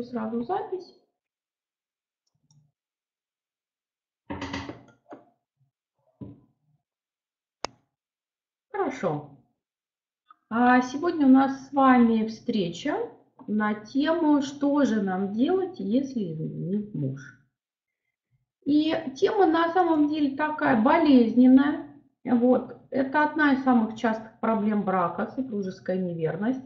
сразу запись. Хорошо. А сегодня у нас с вами встреча на тему, что же нам делать, если изменил муж. И тема на самом деле такая болезненная. Вот. Это одна из самых частых проблем брака, супружеская неверность.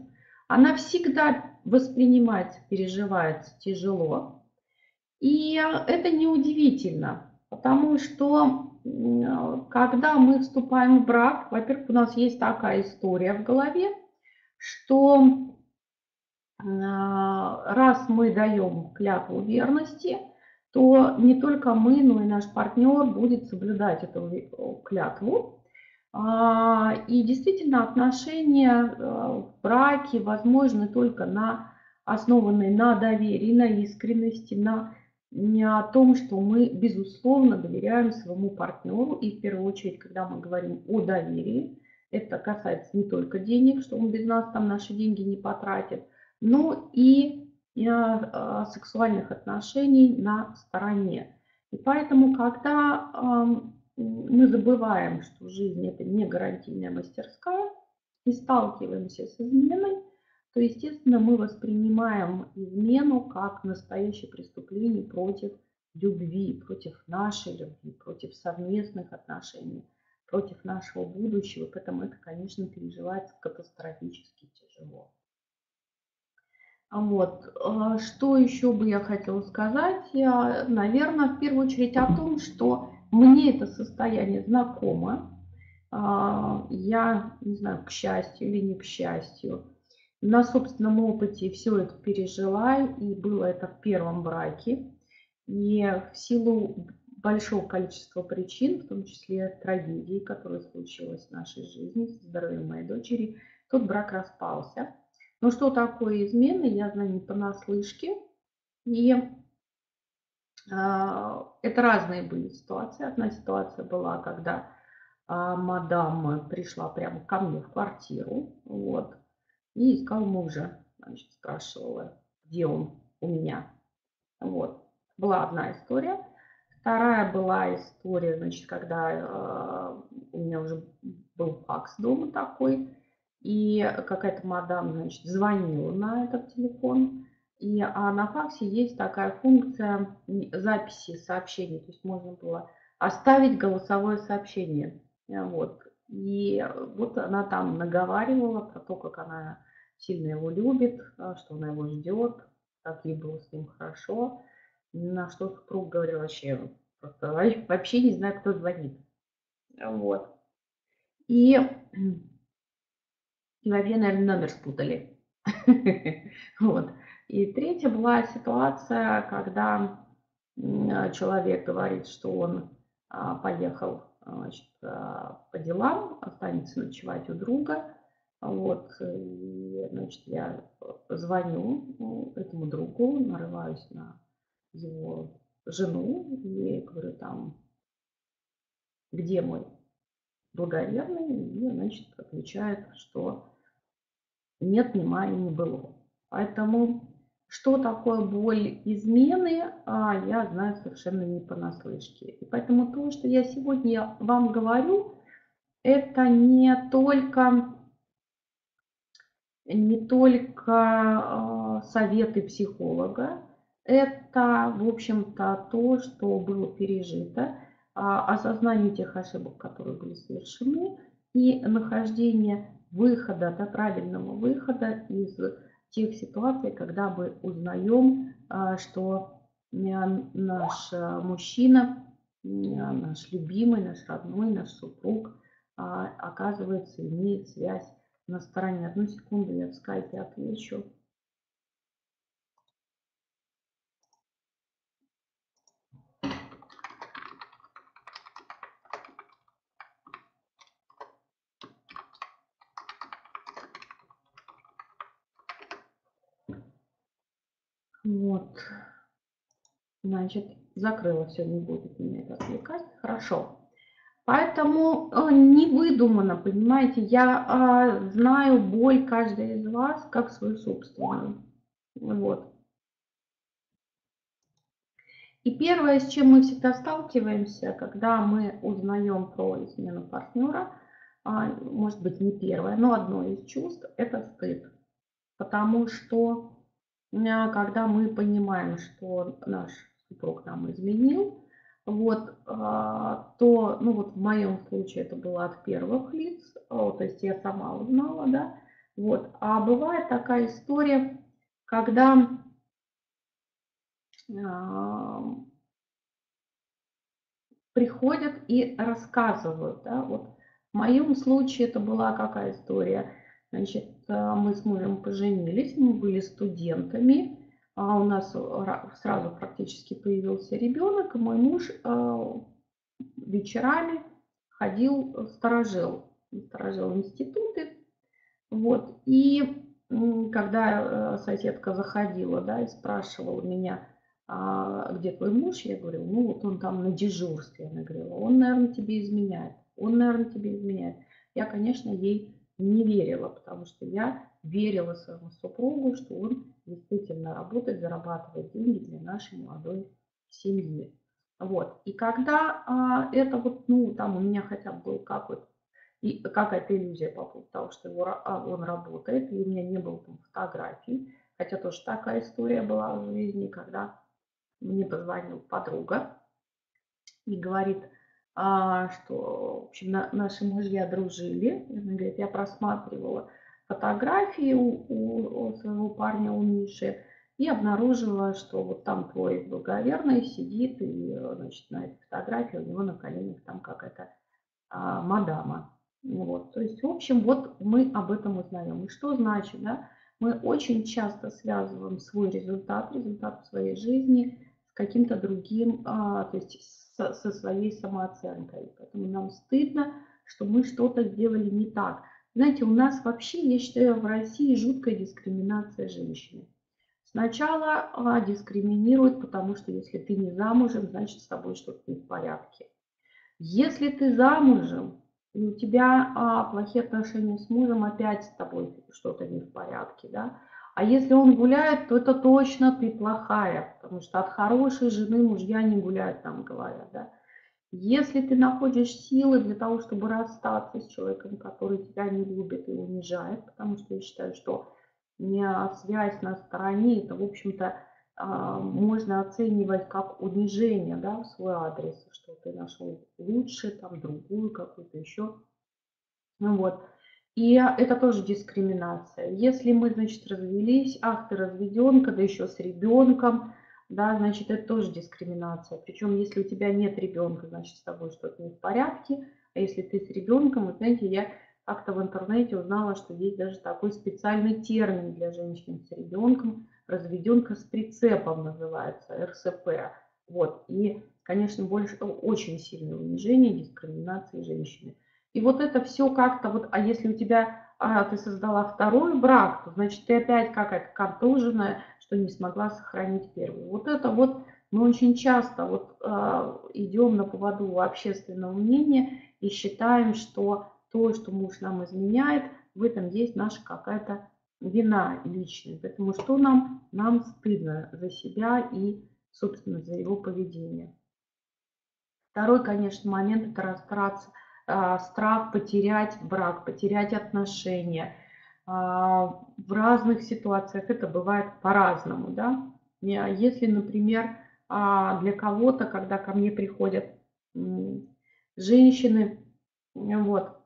Она всегда воспринимается, переживается тяжело. И это неудивительно, потому что когда мы вступаем в брак, во-первых, у нас есть такая история в голове, что раз мы даем клятву верности, то не только мы, но и наш партнер будет соблюдать эту клятву. А, и действительно отношения э, в браке возможны только на основанные на доверии, на искренности, на не о том, что мы, безусловно, доверяем своему партнеру. И в первую очередь, когда мы говорим о доверии, это касается не только денег, что он без нас там наши деньги не потратит, но и а, сексуальных отношений на стороне. И поэтому, когда мы забываем, что жизнь это не гарантийная мастерская, и сталкиваемся с изменой, то, естественно, мы воспринимаем измену как настоящее преступление против любви, против нашей любви, против совместных отношений, против нашего будущего. Поэтому это, конечно, переживается катастрофически тяжело. Вот. А что еще бы я хотела сказать? Я, наверное, в первую очередь о том, что мне это состояние знакомо. А, я, не знаю, к счастью или не к счастью, на собственном опыте все это пережила, и было это в первом браке. И в силу большого количества причин, в том числе трагедии, которая случилась в нашей жизни, с здоровьем моей дочери, тот брак распался. Ну что такое измены, я знаю не понаслышке. И это разные были ситуации. Одна ситуация была, когда э, мадам пришла прямо ко мне в квартиру вот, и искала мужа. Значит, спрашивала, где он у меня. Вот. Была одна история. Вторая была история, значит, когда э, у меня уже был факс дома такой, и какая-то мадам, значит, звонила на этот телефон. И а на факсе есть такая функция записи сообщений. То есть можно было оставить голосовое сообщение. Вот. И вот она там наговаривала про то, как она сильно его любит, а, что она его ждет, как ей было с ним хорошо. На что супруг говорил вообще, просто вообще не знаю, кто звонит. Вот. И и вообще, наверное, номер спутали. вот. И третья была ситуация, когда человек говорит, что он а, поехал значит, а, по делам, останется ночевать у друга. Вот, и, значит, я звоню ну, этому другу, нарываюсь на его жену и говорю там, где мой благоверный, и, значит, отвечает, что нет, нема и не было. Поэтому что такое боль измены, а я знаю совершенно не понаслышке. И поэтому то, что я сегодня вам говорю, это не только, не только советы психолога, это, в общем-то, то, что было пережито, осознание тех ошибок, которые были совершены, и нахождение выхода, да, правильного выхода из тех ситуаций, когда мы узнаем, а, что наш э, мужчина, наш любимый, наш родной, наш супруг, а, оказывается, имеет связь на стороне. Одну секунду, я в скайпе отвечу. Вот. Значит, закрыла все, не будет меня это отвлекать. Хорошо. Поэтому э, не выдумано, понимаете, я а, знаю боль каждой из вас как свою собственную. Вот. И первое, с чем мы всегда сталкиваемся, когда мы узнаем про измену партнера, а, может быть не первое, но одно из чувств, это стыд. Потому что а, когда мы понимаем, что наш супруг нам изменил, вот, а, то, ну вот в моем случае это было от первых лиц, то есть я сама узнала, да, вот. А бывает такая история, когда приходят и рассказывают. Да? Вот в моем случае это была какая история? Значит, э, мы с мужем поженились, мы были студентами, а у нас сразу практически появился ребенок, и мой муж э, вечерами ходил, сторожил, сторожил институты. Вот. И когда э, соседка заходила да, и спрашивала меня, а где твой муж? Я говорю, ну вот он там на дежурстве. Она говорила, он, наверное, тебе изменяет. Он, наверное, тебе изменяет. Я, конечно, ей не верила, потому что я верила своему супругу, что он действительно работает, зарабатывает деньги для нашей молодой семьи. Вот. И когда а, это вот, ну, там у меня хотя бы был какой-то и какая-то иллюзия по поводу того, что его, а, он работает, и у меня не было там фотографий, хотя тоже такая история была в жизни, когда мне позвонила подруга и говорит, а, что, в общем, на, наши мужья дружили. Она говорит, я просматривала фотографии у, у, у своего парня, у Миши, и обнаружила, что вот там твой благоверный сидит, и, значит, на этой фотографии у него на коленях там какая-то а, мадама. Вот, то есть, в общем, вот мы об этом узнаем. И что значит, да? Мы очень часто связываем свой результат, результат своей жизни каким-то другим, а, то есть со, со своей самооценкой. Поэтому нам стыдно, что мы что-то сделали не так. Знаете, у нас вообще, я считаю, в России жуткая дискриминация женщины. Сначала а, дискриминируют, потому что если ты не замужем, значит с тобой что-то не в порядке. Если ты замужем, и у тебя а, плохие отношения с мужем, опять с тобой что-то не в порядке, да, а если он гуляет, то это точно ты плохая, потому что от хорошей жены мужья не гуляют, там говорят. Да? Если ты находишь силы для того, чтобы расстаться с человеком, который тебя не любит и унижает, потому что я считаю, что не связь на стороне, это, в общем-то, а, можно оценивать как унижение да, в свой адрес, что ты нашел лучше, там, другую какую-то еще. Ну вот. И это тоже дискриминация. Если мы, значит, развелись, ах, ты разведенка, да еще с ребенком, да, значит, это тоже дискриминация. Причем, если у тебя нет ребенка, значит, с тобой что-то не в порядке. А если ты с ребенком, вы знаете, я как-то в интернете узнала, что есть даже такой специальный термин для женщин с ребенком, разведенка с прицепом называется, РСП. Вот, и, конечно, больше, очень сильное унижение, дискриминации женщины. И вот это все как-то вот, а если у тебя, а, ты создала второй брак, то значит ты опять какая-то контуженная, что не смогла сохранить первый. Вот это вот мы очень часто вот э, идем на поводу общественного мнения и считаем, что то, что муж нам изменяет, в этом есть наша какая-то вина личная. Поэтому что нам? Нам стыдно за себя и, собственно, за его поведение. Второй, конечно, момент – это а, страх потерять брак, потерять отношения. А, в разных ситуациях это бывает по-разному. Да? Если, например, а, для кого-то, когда ко мне приходят женщины, вот,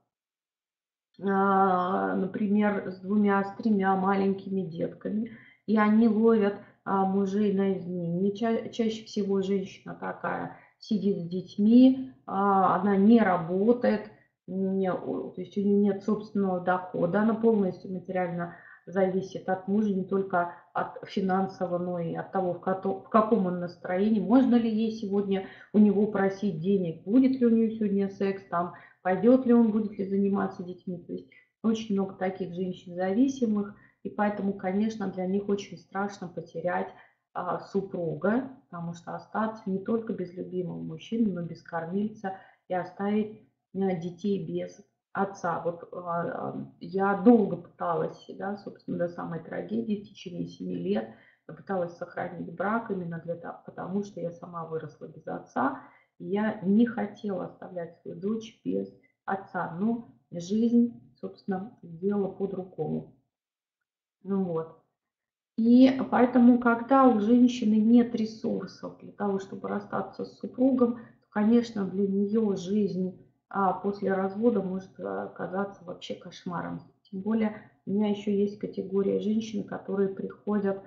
например, с двумя, с тремя маленькими детками, и они ловят мужей на измене. чаще всего женщина такая сидит с детьми, а, она не работает, то есть у нее нет собственного дохода, она полностью материально зависит от мужа, не только от финансового, но и от того, в каком он настроении. Можно ли ей сегодня у него просить денег, будет ли у нее сегодня секс, там, пойдет ли он, будет ли заниматься детьми. То есть очень много таких женщин зависимых, и поэтому, конечно, для них очень страшно потерять супруга, потому что остаться не только без любимого мужчины, но без кормильца и оставить э, детей без отца. Вот а, я долго пыталась, да, собственно, до самой трагедии в течение 7 лет Я пыталась сохранить брак именно для того, потому что я сама выросла без отца, и я не хотела оставлять свою дочь без отца. Но жизнь, собственно, сделала по-другому. Ну вот. И поэтому, когда у женщины нет ресурсов для того, чтобы расстаться с супругом, то, конечно, для нее жизнь а, после развода может оказаться вообще кошмаром. Тем более у меня еще есть категория женщин, которые приходят,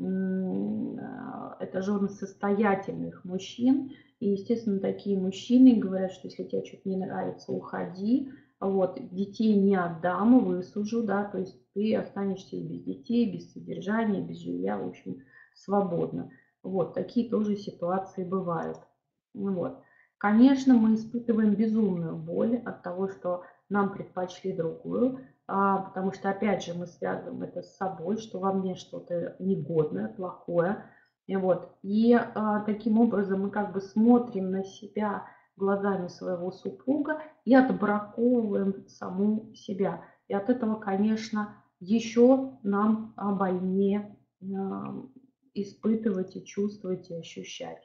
это жены состоятельных мужчин. И, естественно, такие мужчины говорят, что если тебе что-то не нравится, уходи. Вот, детей не отдам, высужу, да, то есть ты останешься без детей, без содержания, без жилья, в общем, свободно. Вот, такие тоже ситуации бывают. Вот. Конечно, мы испытываем безумную боль от того, что нам предпочли другую, а, потому что, опять же, мы связываем это с собой, что во мне что-то негодное, плохое. И, вот. и а, таким образом мы как бы смотрим на себя глазами своего супруга и отбраковываем саму себя. И от этого, конечно, еще нам больнее а, испытывать и чувствовать и ощущать.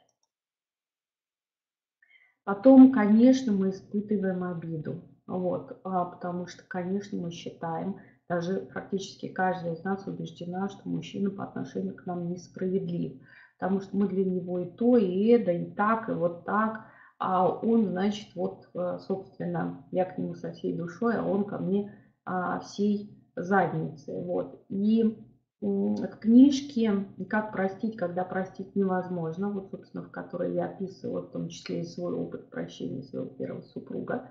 Потом, конечно, мы испытываем обиду. Вот, а, потому что, конечно, мы считаем, даже практически каждая из нас убеждена, что мужчина по отношению к нам несправедлив. Потому что мы для него и то, и это, и так, и вот так. А он, значит, вот, э, собственно, я к нему со всей душой, а он ко мне а, всей задницей. Вот. И в книжке «Как простить, когда простить невозможно», вот, собственно, в которой я описывала в том числе и свой опыт прощения своего первого супруга,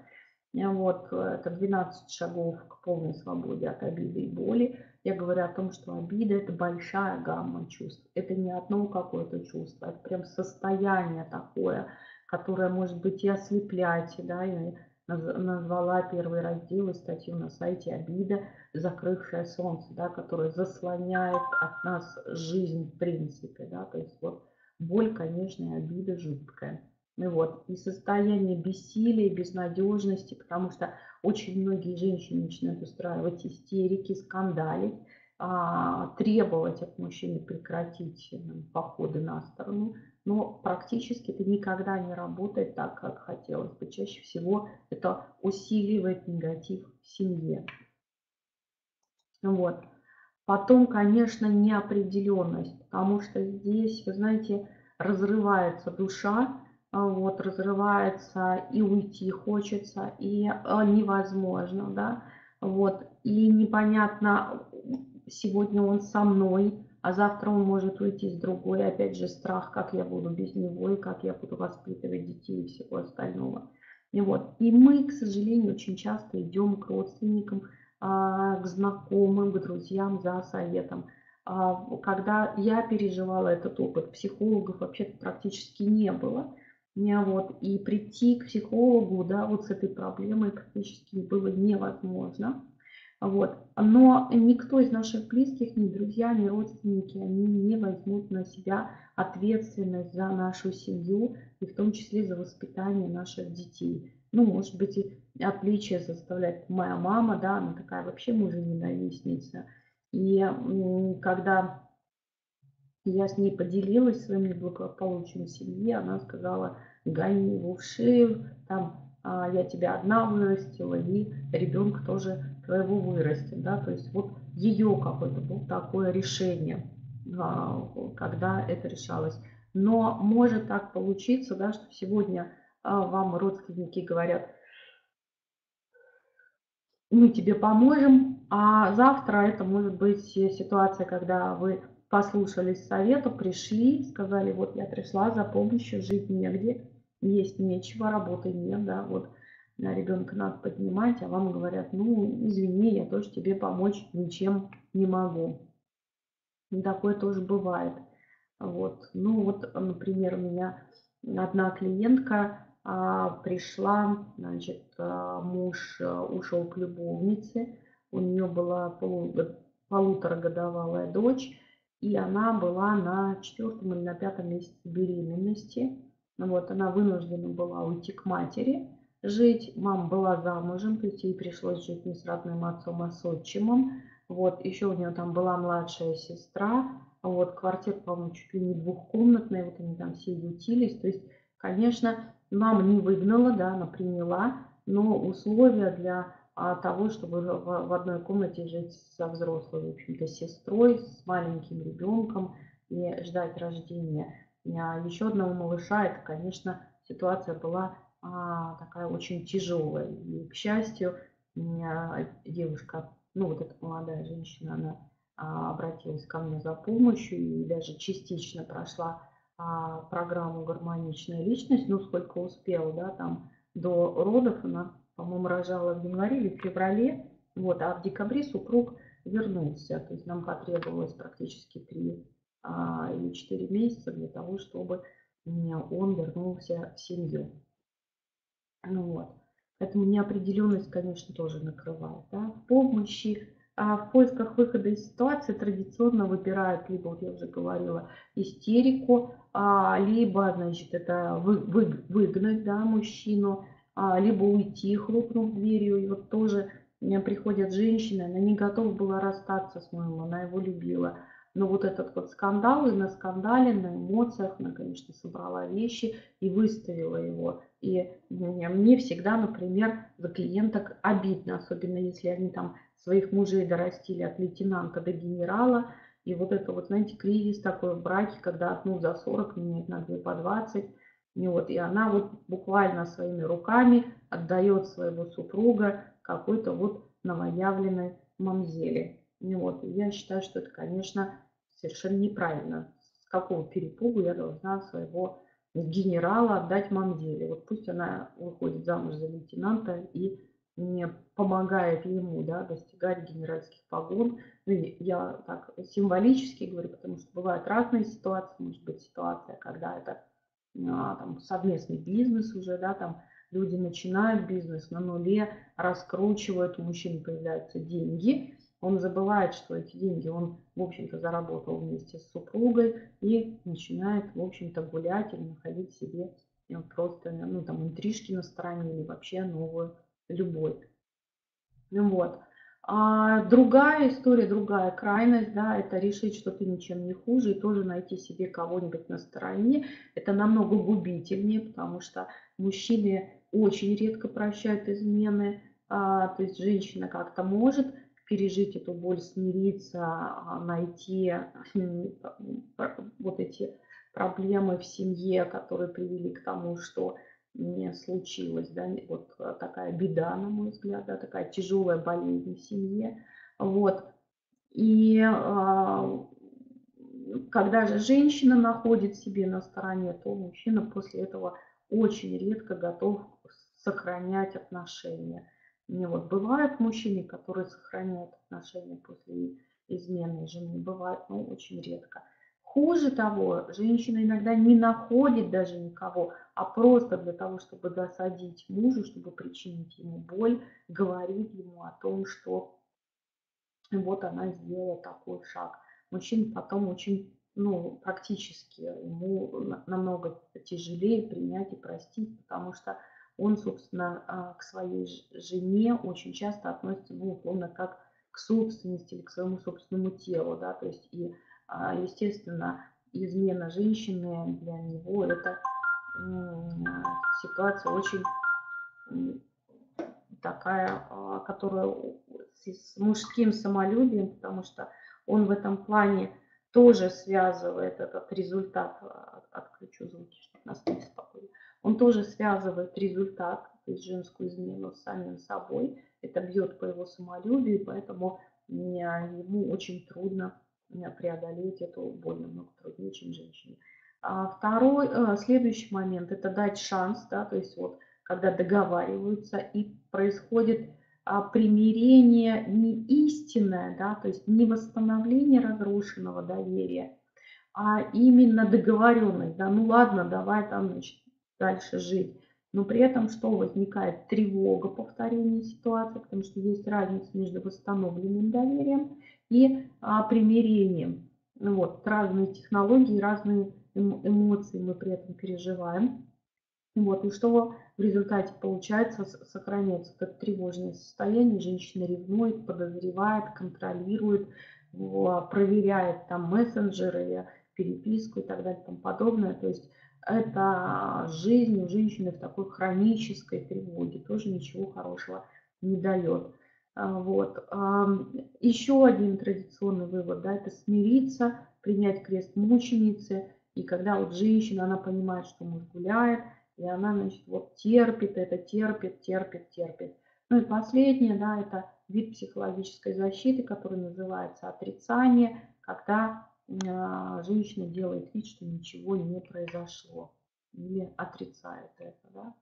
вот, это 12 шагов к полной свободе от обиды и боли. Я говорю о том, что обида – это большая гамма чувств. Это не одно какое-то чувство, это прям состояние такое, которое может быть и ослеплять, да, и назвала первый раздел и статью на сайте «Обида, закрывшая солнце», да, которая заслоняет от нас жизнь в принципе. Да, то есть вот боль, конечно, и обида жуткая. И, вот, и состояние бессилия, безнадежности, потому что очень многие женщины начинают устраивать истерики, скандалить, а, требовать от мужчины прекратить э, походы на сторону, но практически это никогда не работает так, как хотелось бы. Чаще всего это усиливает негатив в семье. Вот. Потом, конечно, неопределенность, потому что здесь, вы знаете, разрывается душа, а, вот, разрывается и уйти хочется, и а, невозможно, да, вот, и непонятно, сегодня он со мной, а завтра он может уйти с другой, опять же страх, как я буду без него, и как я буду воспитывать детей и всего остального. И, вот. и мы, к сожалению, очень часто идем к родственникам, а, к знакомым, к друзьям за советом. А, когда я переживала этот опыт, психологов вообще практически не было. Вот, и прийти к психологу да, вот с этой проблемой практически было невозможно. Вот. Но никто из наших близких, ни друзья, ни родственники, они не возьмут на себя ответственность за нашу семью и в том числе за воспитание наших детей. Ну, может быть, и отличие заставляет моя мама, да, она такая вообще мужа ненавистница. И когда я с ней поделилась своим неблагополучием семьи, она сказала, гони его в шею, там, а, я тебя одна вырастила, и ребенка тоже твоего вырастет, да, то есть вот ее какое-то было такое решение, а, когда это решалось. Но может так получиться, да, что сегодня а, вам родственники говорят, мы тебе поможем, а завтра это может быть ситуация, когда вы послушались совета, пришли, сказали, вот я пришла за помощью, жить негде, есть нечего, работы нет, да, вот на ребенка надо поднимать, а вам говорят, ну, извини, я тоже тебе помочь ничем не могу. Такое тоже бывает. Вот. Ну вот, например, у меня одна клиентка а, пришла, значит, а, муж а, ушел к любовнице, у нее была полу, полуторагодовалая дочь, и она была на четвертом или на пятом месяце беременности. Вот, она вынуждена была уйти к матери, жить. Мама была замужем, то есть ей пришлось жить не с родным отцом, а с отчимом. Вот, еще у нее там была младшая сестра, Вот, квартира, по-моему, чуть ли не двухкомнатная, вот они там все ютились. То есть, конечно, мама не выгнала, да, она приняла, но условия для а, того, чтобы в, в одной комнате жить со взрослой, в общем-то, сестрой, с маленьким ребенком и ждать рождения. А еще одного малыша, это, конечно, ситуация была такая очень тяжелая. И, к счастью, девушка, ну вот эта молодая женщина, она а, обратилась ко мне за помощью и даже частично прошла а, программу «Гармоничная личность», ну сколько успела, да, там до родов она, по-моему, рожала в январе или феврале, вот, а в декабре супруг вернулся, то есть нам потребовалось практически три а, или четыре месяца для того, чтобы он вернулся в семью. Ну вот. Поэтому неопределенность, конечно, тоже накрывает. Да. В помощи, а в поисках выхода из ситуации традиционно выбирают либо, вот я уже говорила, истерику, а, либо, значит, это вы, вы, выгнать да, мужчину, а, либо уйти, хлопнув дверью. И вот тоже приходят женщины, она не готова была расстаться с мужем, она его любила. Но вот этот вот скандал, и на скандале, на эмоциях она, конечно, собрала вещи и выставила его. И мне всегда, например, за клиенток обидно, особенно если они там своих мужей дорастили от лейтенанта до генерала. И вот это вот, знаете, кризис такой в браке, когда одну за 40 меняет на две по 20. И, вот, и она вот буквально своими руками отдает своего супруга какой-то вот новоявленной мамзели. И вот, и я считаю, что это, конечно, совершенно неправильно. С какого перепугу я должна своего генерала отдать мамзеле. Вот пусть она выходит замуж за лейтенанта и не помогает ему да, достигать генеральских погон. Ну, я так символически говорю, потому что бывают разные ситуации. Может быть ситуация, когда это а, там, совместный бизнес уже, да, там люди начинают бизнес на нуле, раскручивают, у мужчин появляются деньги, он забывает, что эти деньги он, в общем-то, заработал вместе с супругой и начинает, в общем-то, гулять или находить себе э, просто, ну, там, интрижки на стороне или вообще новую любовь. Вот. А другая история, другая крайность, да, это решить, что ты ничем не хуже, и тоже найти себе кого-нибудь на стороне. Это намного губительнее, потому что мужчины очень редко прощают измены, а, то есть женщина как-то может пережить эту боль, смириться, а, найти вот эти проблемы в семье, которые привели к тому, что не случилось, да, вот такая беда, на мой взгляд, да, такая тяжелая болезнь в семье, вот. И а, когда же женщина находит себе на стороне, то мужчина после этого очень редко готов сохранять отношения. Не вот бывают мужчины, которые сохраняют отношения после измены жены, бывает, но очень редко. Хуже того, женщина иногда не находит даже никого, а просто для того, чтобы досадить мужу, чтобы причинить ему боль, говорит ему о том, что вот она сделала такой шаг. Мужчина потом очень, ну, практически ему намного тяжелее принять и простить, потому что он, собственно, а, к своей жене очень часто относится, ну, как к собственности или к своему собственному телу, да, то есть и, а, естественно, измена женщины для него это ситуация очень такая, а, которая с мужским самолюбием, потому что он в этом плане тоже связывает этот результат, отключу звуки, чтобы нас не беспокоили, он тоже связывает результат, то есть женскую измену с самим собой. Это бьет по его самолюбию, поэтому ему очень трудно преодолеть эту боль намного труднее, чем женщине. А второй, э, следующий момент – это дать шанс, да, то есть вот когда договариваются и происходит а, примирение не истинное, да, то есть не восстановление разрушенного доверия, а именно договоренность, да, ну ладно, давай там, значит, дальше жить. Но при этом что возникает? Тревога повторения ситуации, потому что есть разница между восстановленным доверием и а, примирением. Вот, разные технологии, разные эмоции мы при этом переживаем. Вот, и что в результате получается, сохраняется это тревожное состояние, женщина ревнует, подозревает, контролирует, проверяет там мессенджеры, переписку и так далее и тому подобное. То есть это жизнь у женщины в такой хронической тревоге, тоже ничего хорошего не дает. А, вот. Еще один традиционный вывод, да, это смириться, принять крест мученицы. И когда вот женщина, она понимает, что муж гуляет, и она, значит, вот терпит это, терпит, терпит, терпит. Ну и последнее, да, это вид психологической защиты, который называется отрицание, когда женщина делает вид, что ничего не произошло или отрицает это. Да?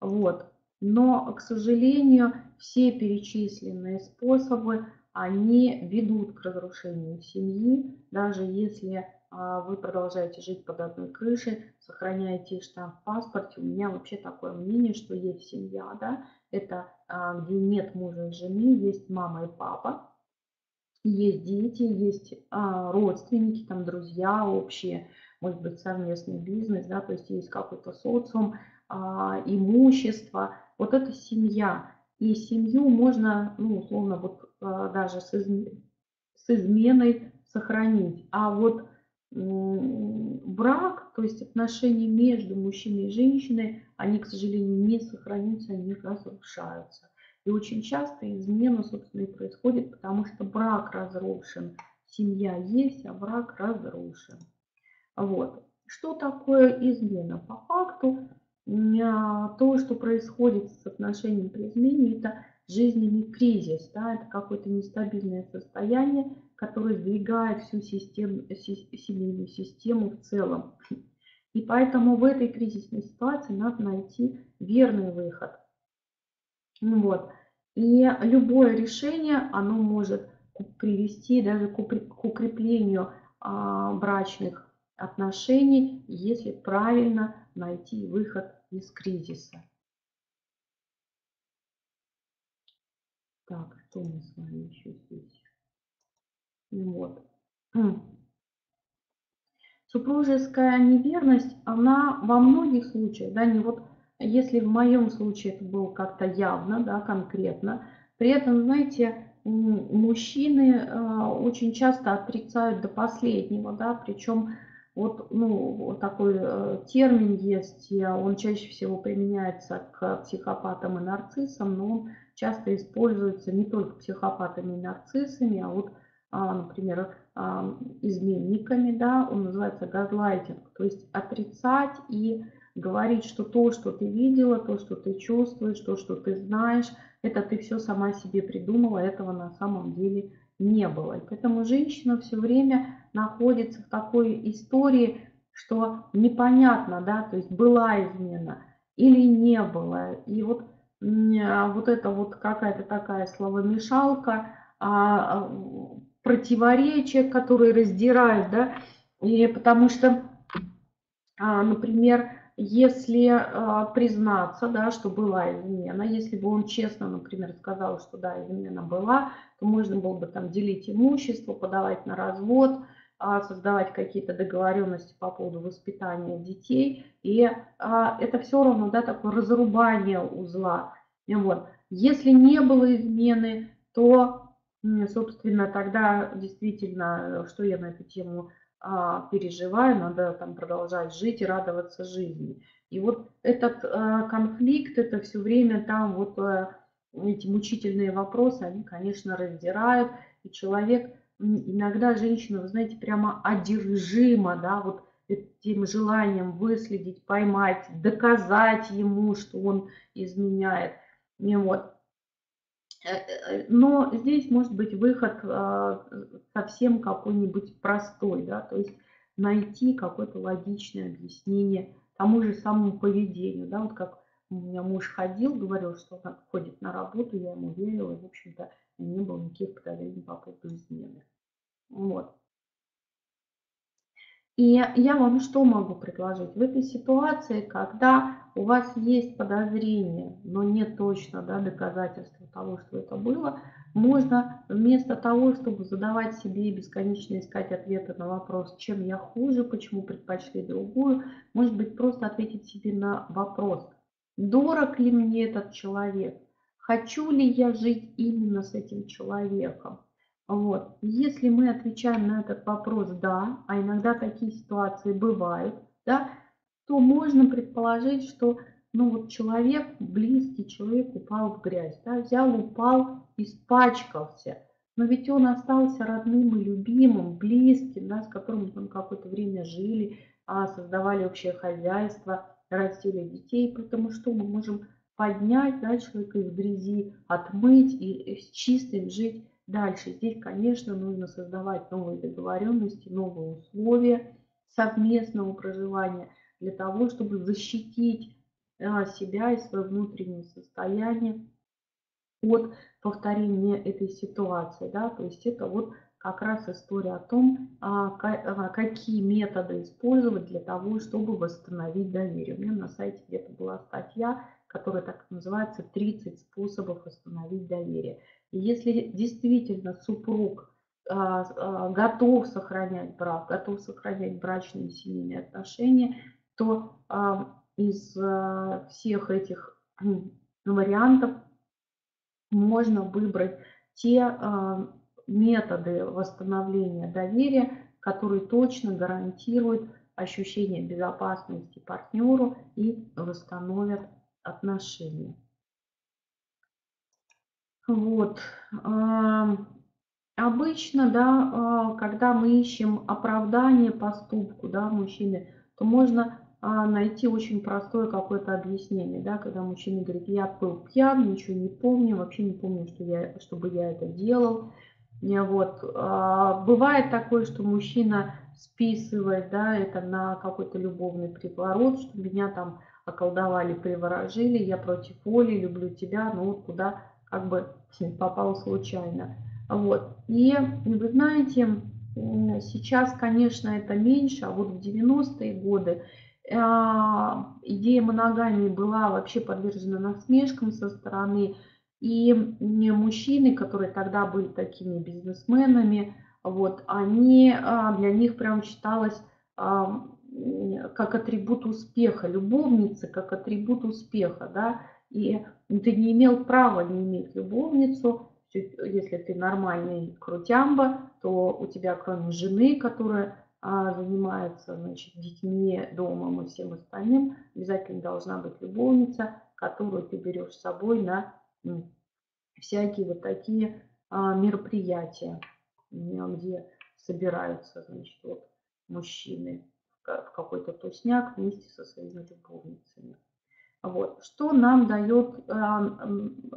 Вот. Но, к сожалению, все перечисленные способы, они ведут к разрушению семьи, даже если а, вы продолжаете жить под одной крышей, сохраняете штамп в паспорте. У меня вообще такое мнение, что есть семья, да, это а, где нет мужа и жены, есть мама и папа, есть дети, есть а, родственники, там друзья общие, может быть совместный бизнес, да, то есть есть какой-то социум, имущество. Вот это семья. И семью можно, ну, условно, вот даже с, с изменой сохранить. А вот брак, то есть отношения между мужчиной и женщиной, они, к сожалению, не сохраняются, они разрушаются. И очень часто измена, собственно, и происходит, потому что брак разрушен. Семья есть, а брак разрушен. Вот. Что такое измена? По факту, а, то, что происходит с отношением при измене, это жизненный кризис, да, это какое-то нестабильное состояние, которое сдвигает всю систему, семейную систему в целом. И поэтому в этой кризисной ситуации надо найти верный выход. Вот. И любое решение, оно может привести даже к укреплению а, брачных отношений, если правильно найти выход из кризиса. Так, что мы с вами еще здесь? Вот. Супружеская неверность, она во многих случаях, да, не вот, если в моем случае это было как-то явно, да, конкретно, при этом, знаете, мужчины э, очень часто отрицают до последнего, да, причем вот, ну, вот такой э, термин есть, он чаще всего применяется к психопатам и нарциссам, но он часто используется не только психопатами и нарциссами, а вот а, например, а, изменниками, да, он называется газлайтинг, то есть отрицать и говорить, что то, что ты видела, то, что ты чувствуешь, то, что ты знаешь, это ты все сама себе придумала, этого на самом деле не было. И поэтому женщина все время находится в такой истории, что непонятно, да, то есть была измена или не было. И вот, вот это вот какая-то такая словомешалка, а, противоречия, которые раздирают, да, и потому что, а, например, если а, признаться, да, что была измена, если бы он честно, например, сказал, что да, измена была, то можно было бы там делить имущество, подавать на развод, а, создавать какие-то договоренности по поводу воспитания детей. И это все равно да, такое разрубание узла. Вот. Если не было измены, то Собственно, тогда действительно, что я на эту тему а, переживаю, надо там продолжать жить и радоваться жизни. И вот этот а, конфликт, это все время там вот а, эти мучительные вопросы, они, конечно, раздирают, и человек, иногда женщина, вы знаете, прямо одержима, да, вот этим желанием выследить, поймать, доказать ему, что он изменяет. И вот. Э, э, но здесь может быть выход совсем какой-нибудь простой, да, то есть найти какое-то логичное объяснение тому же самому поведению, да, вот как у меня муж ходил, говорил, что он ходит на работу, я ему верила, и, в общем-то, не было никаких подозрений по поводу измены. Вот. И я вам что могу предложить? В этой ситуации, когда у вас есть подозрение, но нет точно да, доказательства того, что это было, можно вместо того, чтобы задавать себе и бесконечно искать ответы на вопрос, чем я хуже, почему предпочли другую, может быть, просто ответить себе на вопрос, дорог ли мне этот человек, хочу ли я жить именно с этим человеком. Вот. Если мы отвечаем на этот вопрос «да», а иногда такие ситуации бывают, да, то можно предположить, что ну, вот человек, близкий человек упал в грязь, да, взял, упал, испачкался, но ведь он остался родным и любимым, близким, да, с которым мы какое-то время жили, а, создавали общее хозяйство, растили детей, потому что мы можем поднять да, человека из грязи, отмыть и с чистым жить дальше. Здесь, конечно, нужно создавать новые договоренности, новые условия совместного проживания для того, чтобы защитить а, себя и свое внутреннее состояние от повторения этой ситуации. Да? То есть это вот как раз история о том, а, а, какие методы использовать для того, чтобы восстановить доверие. У меня на сайте где-то была статья, которая так называется «30 способов восстановить доверие». И если действительно супруг а, готов сохранять брак, готов сохранять брачные и семейные отношения, то из всех этих вариантов можно выбрать те методы восстановления доверия, которые точно гарантируют ощущение безопасности партнеру и восстановят отношения. Вот. Обычно, да, а, когда мы ищем оправдание поступку да, мужчины, то можно а, найти очень простое какое-то объяснение, да, когда мужчина говорит, я был пьян, ничего не помню, вообще не помню, что я, чтобы я это делал. Вот. А, бывает такое, что мужчина списывает да, это на какой-то любовный приворот, что меня там околдовали, приворожили, я против воли, люблю тебя, но вот куда как бы попал случайно. Вот. И вы знаете, сейчас, конечно, это меньше, а вот в 90-е годы а, идея моногамии была вообще подвержена насмешкам со стороны и мужчины, которые тогда были такими бизнесменами, вот, они, а, для них прям считалось а, как атрибут успеха, любовница как атрибут успеха, да, и ты не имел права не иметь любовницу, если ты нормальный крутямба, то у тебя кроме жены, которая а, занимается значит, детьми, домом и всем остальным, обязательно должна быть любовница, которую ты берешь с собой на всякие вот такие а, мероприятия, где собираются, значит, вот мужчины в какой-то тусняк вместе со своими любовницами. Вот. Что нам дает а,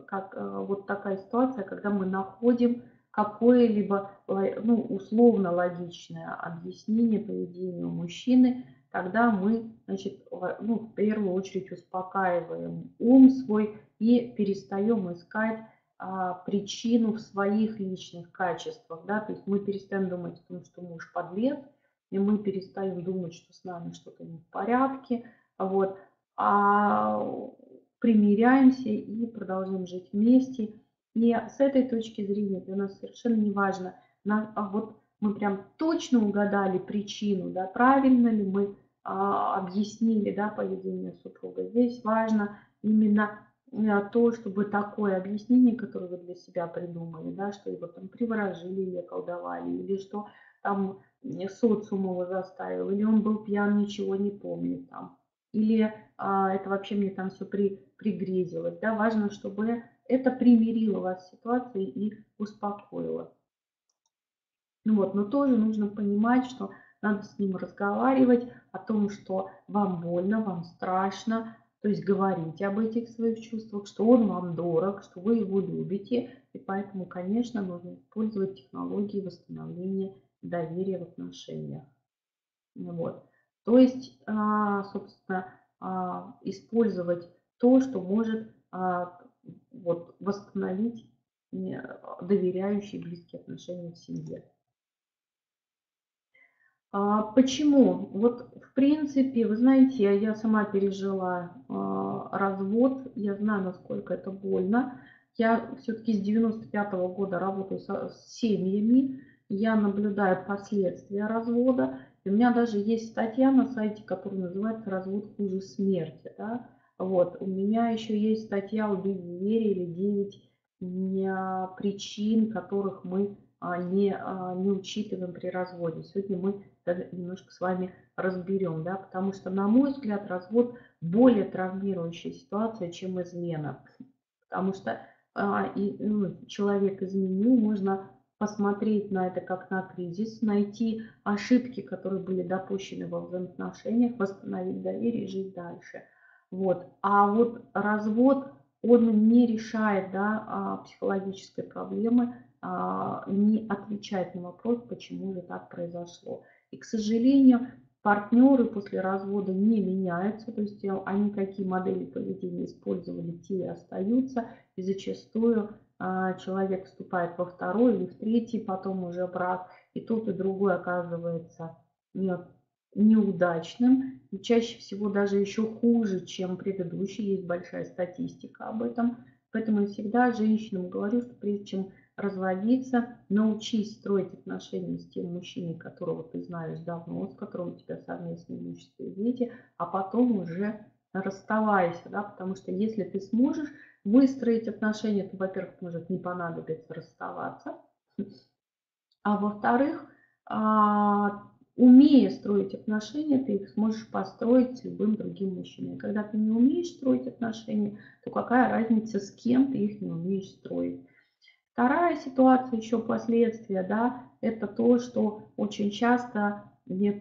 как, а, вот такая ситуация, когда мы находим какое-либо ну, условно логичное объяснение поведению мужчины, тогда мы значит, ну, в первую очередь успокаиваем ум свой и перестаем искать а, причину в своих личных качествах. Да? То есть мы перестаем думать о том, что муж подлец, и мы перестаем думать, что с нами что-то не в порядке. Вот. А примиряемся и продолжаем жить вместе. И с этой точки зрения для нас совершенно не важно, а вот мы прям точно угадали причину, да, правильно ли мы а, объяснили да, поведение супруга. Здесь важно именно Э, то, чтобы такое объяснение, которое вы для себя придумали, да, что его там приворожили или колдовали, или что там социум его заставил, или он был пьян, ничего не помнит там, или а, это вообще мне там все при, пригрезилось. Да? Важно, чтобы это примирило вас с ситуацией и успокоило. Ну вот, но тоже нужно понимать, что надо с ним разговаривать о том, что вам больно, вам страшно, то есть говорите об этих своих чувствах, что он вам дорог, что вы его любите. И поэтому, конечно, нужно использовать технологии восстановления доверия в отношениях. Вот. То есть, а, собственно, а, использовать то, что может а, вот, восстановить доверяющие близкие отношения в семье. Почему? Вот в принципе, вы знаете, я сама пережила развод, я знаю, насколько это больно. Я все-таки с 95 -го года работаю с семьями, я наблюдаю последствия развода. И у меня даже есть статья на сайте, которая называется «Развод хуже смерти». Да? Вот. У меня еще есть статья «Убить зверя» или 9 причин, которых мы а, не, а, не учитываем при разводе. Сегодня мы немножко с вами разберем, да, потому что, на мой взгляд, развод более травмирующая ситуация, чем измена. Потому что а, и, ну, человек изменил, можно посмотреть на это как на кризис, найти ошибки, которые были допущены во взаимоотношениях, восстановить доверие и жить дальше. Вот. А вот развод, он не решает да, а, психологической проблемы, а, не отвечает на вопрос, почему же так произошло. И, к сожалению, партнеры после развода не меняются, то есть э, они какие модели поведения использовали, те и остаются, и зачастую человек вступает во второй или в третий потом уже брак, и тот и другой оказывается неудачным, и чаще всего даже еще хуже, чем предыдущий, есть большая статистика об этом. Поэтому я всегда женщинам говорю, что прежде чем разводиться, научись строить отношения с тем мужчиной, которого ты знаешь давно, с которым у тебя совместные имущество и дети, а потом уже расставайся, да, потому что если ты сможешь выстроить отношения, то, во-первых, может не понадобиться расставаться, а во-вторых, а, умея строить отношения, ты их сможешь построить с любым другим мужчиной. Когда ты не умеешь строить отношения, то какая разница, с кем ты их не умеешь строить. Вторая ситуация, еще последствия, да, это то, что очень часто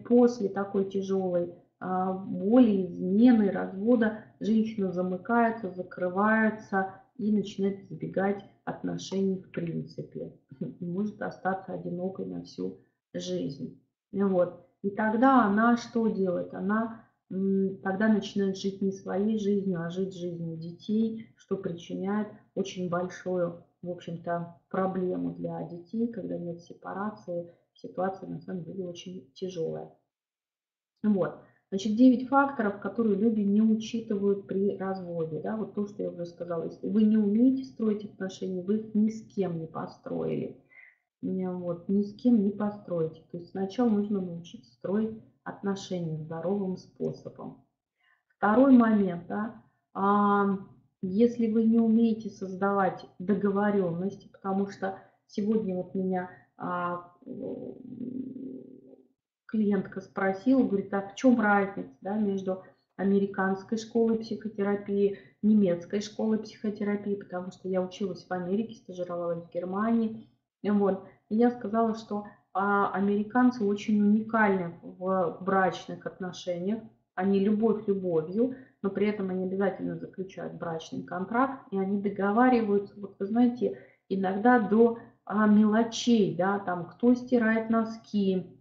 после такой тяжелой а, боли, измены, развода женщина замыкается, закрывается и начинает избегать отношений в принципе. И может остаться одинокой на всю жизнь. Вот. И тогда она что делает? Она тогда начинает жить не своей жизнью, а жить жизнью детей, что причиняет очень большую, в общем-то, проблему для детей, когда нет сепарации. Ситуация на самом деле очень тяжелая. Вот. Значит, 9 факторов, которые люди не учитывают при разводе. Да? Вот то, что я уже сказала. Если вы не умеете строить отношения, вы их ни с кем не построили. Вот, ни с кем не построите. То есть сначала нужно научиться строить отношения здоровым способом. Второй момент. Да? А, если вы не умеете создавать договоренности, потому что сегодня вот меня а, клиентка спросила, говорит, а в чем разница да, между американской школой психотерапии, немецкой школой психотерапии, потому что я училась в Америке, стажировалась в Германии. Вот. И я сказала, что а, американцы очень уникальны в брачных отношениях. Они любовь любовью, но при этом они обязательно заключают брачный контракт, и они договариваются, вот вы знаете, иногда до а, мелочей, да, там, кто стирает носки,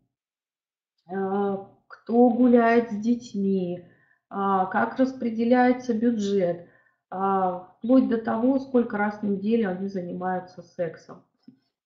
кто гуляет с детьми, а, как распределяется бюджет, а, вплоть до того, сколько раз в неделю они занимаются сексом.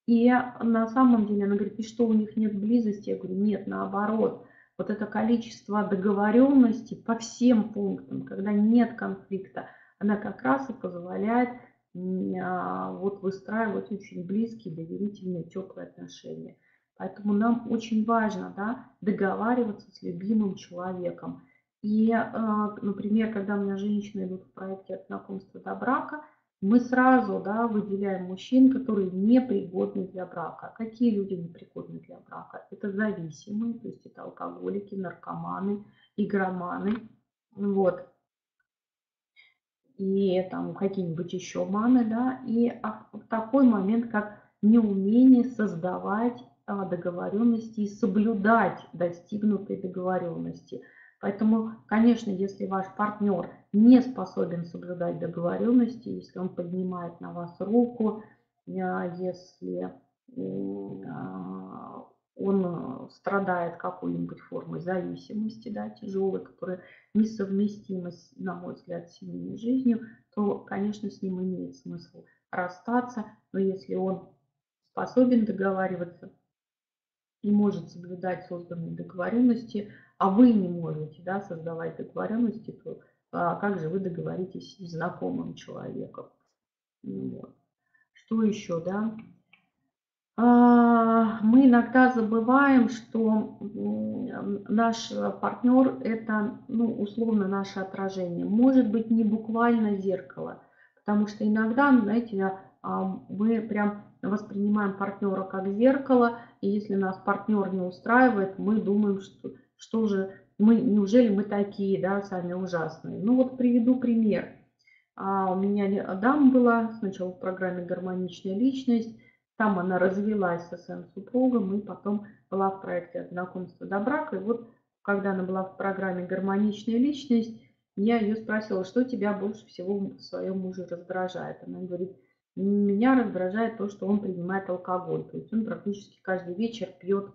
И на самом деле она говорит, и что у них нет близости? Я говорю, нет, наоборот. Вот это количество договоренности по всем пунктам, когда нет конфликта, она как раз и позволяет вот выстраивать очень близкие, доверительные, теплые отношения. Поэтому нам очень важно да, договариваться с любимым человеком. И, э, например, когда у меня женщины идут в проекте от знакомства до брака, мы сразу да, выделяем мужчин, которые непригодны для брака. Какие люди непригодны для брака? Это зависимые, то есть это алкоголики, наркоманы, игроманы. Вот. И там какие-нибудь еще маны, да. И в такой момент, как неумение создавать а, договоренности и соблюдать достигнутые договоренности. Поэтому, конечно, если ваш партнер не способен соблюдать договоренности, если он поднимает на вас руку, а, если а, он страдает какой-нибудь формой зависимости, да, тяжелой, которая несовместима, на мой взгляд, с семейной жизнью, то, конечно, с ним имеет смысл расстаться. Но если он способен договариваться, и может соблюдать созданные договоренности, а вы не можете да, создавать договоренности, то а как же вы договоритесь с знакомым человеком? Вот. Что еще, да? А, мы иногда забываем, что наш партнер это, ну, условно, наше отражение. Может быть, не буквально зеркало, потому что иногда, знаете, а, мы прям воспринимаем партнера как зеркало, и если нас партнер не устраивает, мы думаем, что, что же, мы, неужели мы такие, да, сами ужасные. Ну вот приведу пример. А у меня дама была сначала в программе «Гармоничная личность», там она развелась со своим супругом, и потом была в проекте «От до брака». И вот когда она была в программе «Гармоничная личность», я ее спросила, что тебя больше всего в своем муже раздражает. Она говорит, меня раздражает то, что он принимает алкоголь. То есть он практически каждый вечер пьет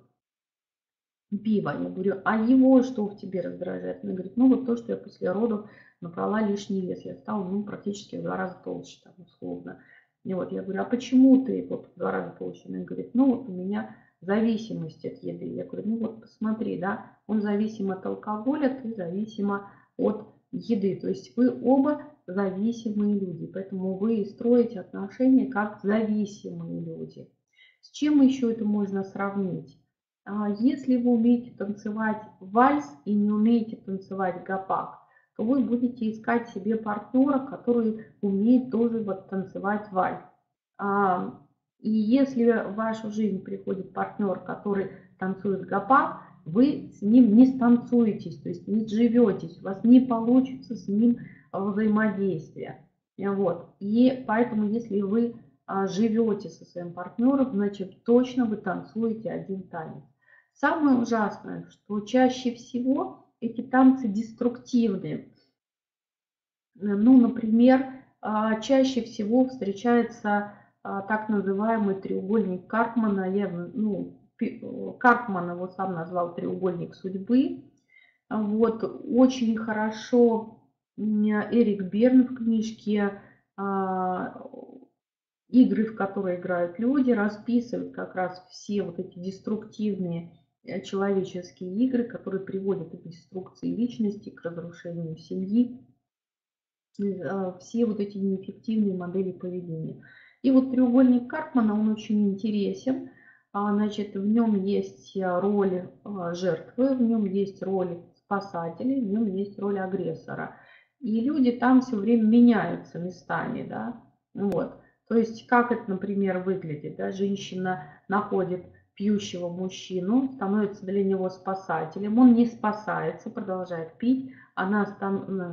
пиво. Я говорю, а его что в тебе раздражает? Она говорит, ну вот то, что я после родов набрала лишний вес. Я стала ну, практически в два раза толще, там, условно. И вот я говорю, а почему ты вот в два раза толще? Она говорит, ну вот у меня зависимость от еды. Я говорю, ну вот посмотри, да, он зависим от алкоголя, ты зависима от еды. То есть вы оба зависимые люди, поэтому вы строите отношения как зависимые люди. С чем еще это можно сравнить? А если вы умеете танцевать вальс и не умеете танцевать гопак, то вы будете искать себе партнера, который умеет тоже вот танцевать вальс. А, и если в вашу жизнь приходит партнер, который танцует гопак, вы с ним не станцуетесь, то есть не живетесь, у вас не получится с ним взаимодействие. Вот. И поэтому, если вы а, живете со своим партнером, значит точно вы танцуете один танец. Самое ужасное, что чаще всего эти танцы деструктивные. Ну, например, а, чаще всего встречается а, так называемый треугольник Карпмана. Я, ну, Карпман его сам назвал треугольник судьбы. Вот, очень хорошо Эрик Берн в книжке а, «Игры, в которые играют люди» расписывает как раз все вот эти деструктивные э, человеческие игры, которые приводят к деструкции личности, к разрушению семьи, а, все вот эти неэффективные модели поведения. И вот треугольник Карпмана, он очень интересен. А, значит, в нем есть роль жертвы, в нем есть роль спасателя, в нем есть роль агрессора. И люди там все время меняются местами, да, вот. То есть, как это, например, выглядит, да, женщина находит пьющего мужчину, становится для него спасателем, он не спасается, продолжает пить, она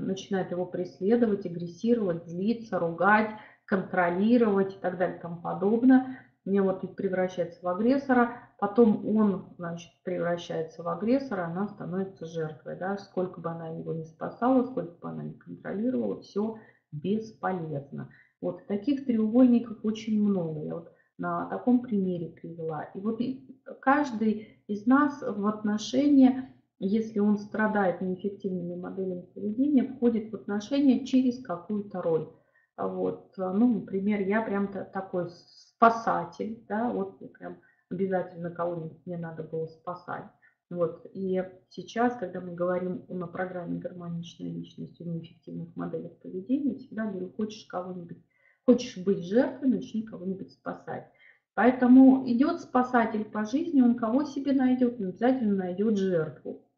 начинает его преследовать, агрессировать, злиться, ругать, контролировать и так далее и тому подобное. Мне вот превращается в агрессора, потом он, значит, превращается в агрессора, она становится жертвой, да, сколько бы она его не спасала, сколько бы она не контролировала, все бесполезно. Вот таких треугольников очень много, я вот на таком примере привела. И вот каждый из нас в отношения, если он страдает неэффективными моделями поведения, входит в отношения через какую-то роль. Вот, ну, например, я прям такой спасатель, да, вот прям обязательно кого-нибудь мне надо было спасать. Вот. И сейчас, когда мы говорим на программе «Гармоничная личность» о неэффективных моделях поведения, всегда говорю, хочешь кого-нибудь, хочешь быть жертвой, начни кого-нибудь спасать. Поэтому идет спасатель по жизни, он кого себе найдет, он обязательно найдет жертву,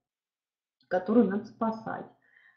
которую надо спасать.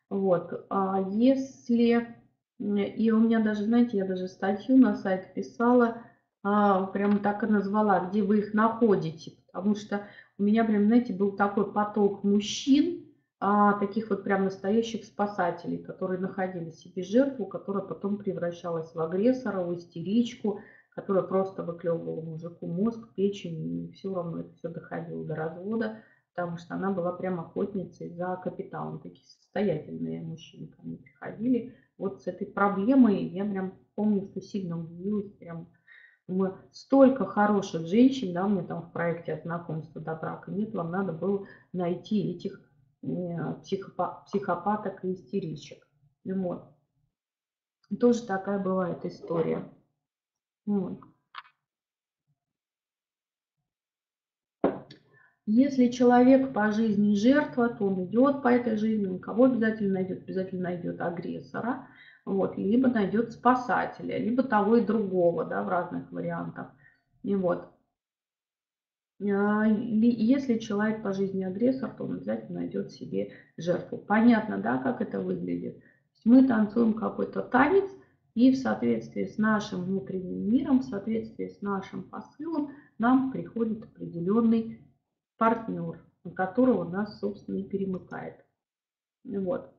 Вот. А если... И у меня даже, знаете, я даже статью на сайт писала, прям так и назвала, где вы их находите. Потому что у меня прям, знаете, был такой поток мужчин, а, таких вот прям настоящих спасателей, которые находили себе жертву, которая потом превращалась в агрессора, в истеричку, которая просто выклевывала мужику мозг, печень, и все равно это все доходило до развода, потому что она была прям охотницей за капиталом. Такие состоятельные мужчины ко мне приходили. Вот с этой проблемой я прям помню, что сильно удивилась, прям мы столько хороших женщин, да, у меня там в проекте от знакомства до брака нет, вам надо было найти этих э, психопаток и истеричек. Вот. Тоже такая бывает история. Вот. Если человек по жизни жертва, то он идет по этой жизни, он кого обязательно найдет? Обязательно найдет агрессора вот, либо найдет спасателя, либо того и другого, да, в разных вариантах. И вот. А, если человек по жизни агрессор, то он обязательно найдет себе жертву. Понятно, да, как это выглядит? Мы танцуем какой-то танец, И в соответствии с нашим внутренним миром, в соответствии с нашим посылом, нам приходит определенный партнер, на которого нас, собственно, и перемыкает. Вот.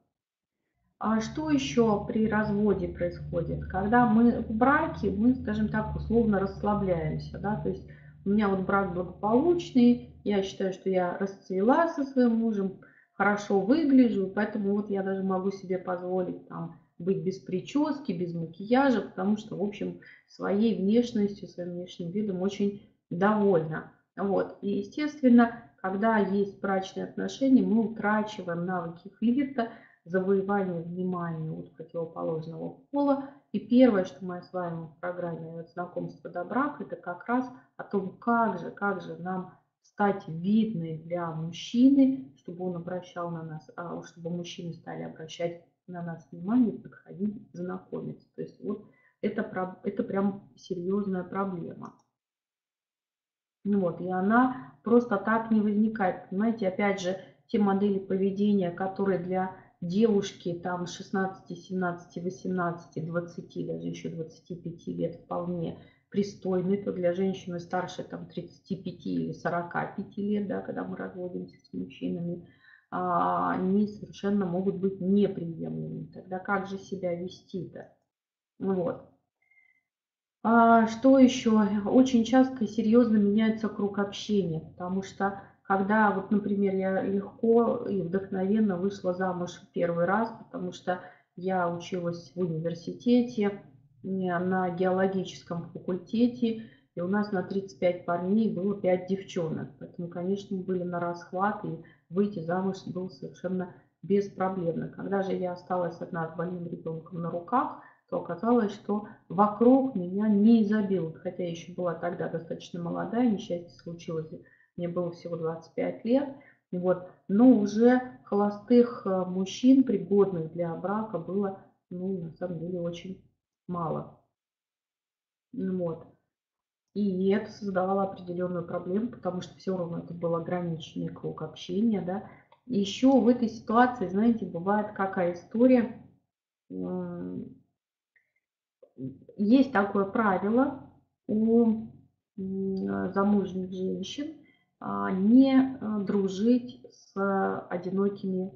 А что еще при разводе происходит? Когда мы в браке, мы, скажем так, условно расслабляемся. Да? То есть у меня вот брак благополучный, я считаю, что я расцвела со своим мужем, хорошо выгляжу, поэтому вот я даже могу себе позволить там быть без прически, без макияжа, потому что, в общем, своей внешностью, своим внешним видом очень довольна. Вот. И, естественно, когда есть брачные отношения, мы утрачиваем навыки флирта, завоевание внимания от противоположного пола. И первое, что мы осваиваем в программе знакомства до брака, это как раз о том, как же, как же нам стать видной для мужчины, чтобы он обращал на нас, а, чтобы мужчины стали обращать на нас внимание, подходить, знакомиться. То есть вот это, это прям серьезная проблема. Ну вот, и она просто так не возникает. Понимаете, опять же, те модели поведения, которые для девушки там 16, 17, 18, 20, даже еще 25 лет вполне пристойны, то для женщины старше там 35 или 45 лет, да, когда мы разводимся с мужчинами, а, они совершенно могут быть неприемлемыми. Тогда как же себя вести-то? Вот. А что еще? Очень часто и серьезно меняется круг общения, потому что когда, вот, например, я легко и вдохновенно вышла замуж первый раз, потому что я училась в университете на геологическом факультете, и у нас на 35 парней было 5 девчонок. Поэтому, конечно, были на расхват, и выйти замуж было совершенно беспроблемно. Когда же я осталась одна с больным ребенком на руках, то оказалось, что вокруг меня не изобилуют. Хотя я еще была тогда достаточно молодая, несчастье случилось мне было всего 25 лет. Вот. Но уже холостых э, мужчин, пригодных для брака, было, ну, на самом деле, очень мало. Вот. И это создавало определенную проблему, потому что все равно это был ограниченный круг общения. Да. Еще в этой ситуации, знаете, бывает какая история. Есть такое правило у замужних женщин, не э, дружить с одинокими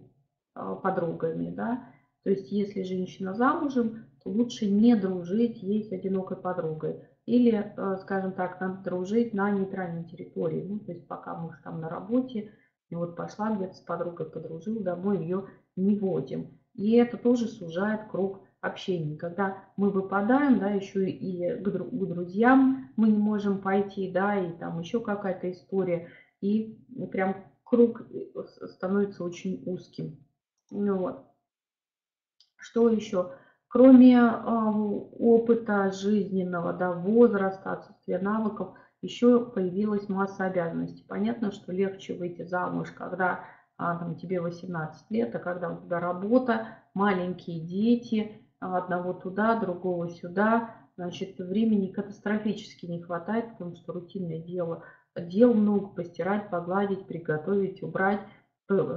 а, подругами. Да? То есть если женщина замужем, то лучше не дружить ей с одинокой подругой. Или, скажем так, надо дружить на нейтральной территории. Ну, то есть пока муж там на работе, и вот пошла где-то с подругой подружил, домой ее не водим. И это тоже сужает круг общении. Когда мы выпадаем, да, еще и к друзьям мы не можем пойти, да, и там еще какая-то история, и прям круг э, становится очень узким. Ну вот. Что еще? Кроме э, опыта жизненного, да, возраста, отсутствия навыков, еще появилась масса обязанностей. Понятно, что легче выйти замуж, когда а, там, тебе 18 лет, а когда у тебя работа, маленькие дети, одного туда, другого сюда. Значит, времени катастрофически не хватает, потому что рутинное дело. Дел много, постирать, погладить, приготовить, убрать,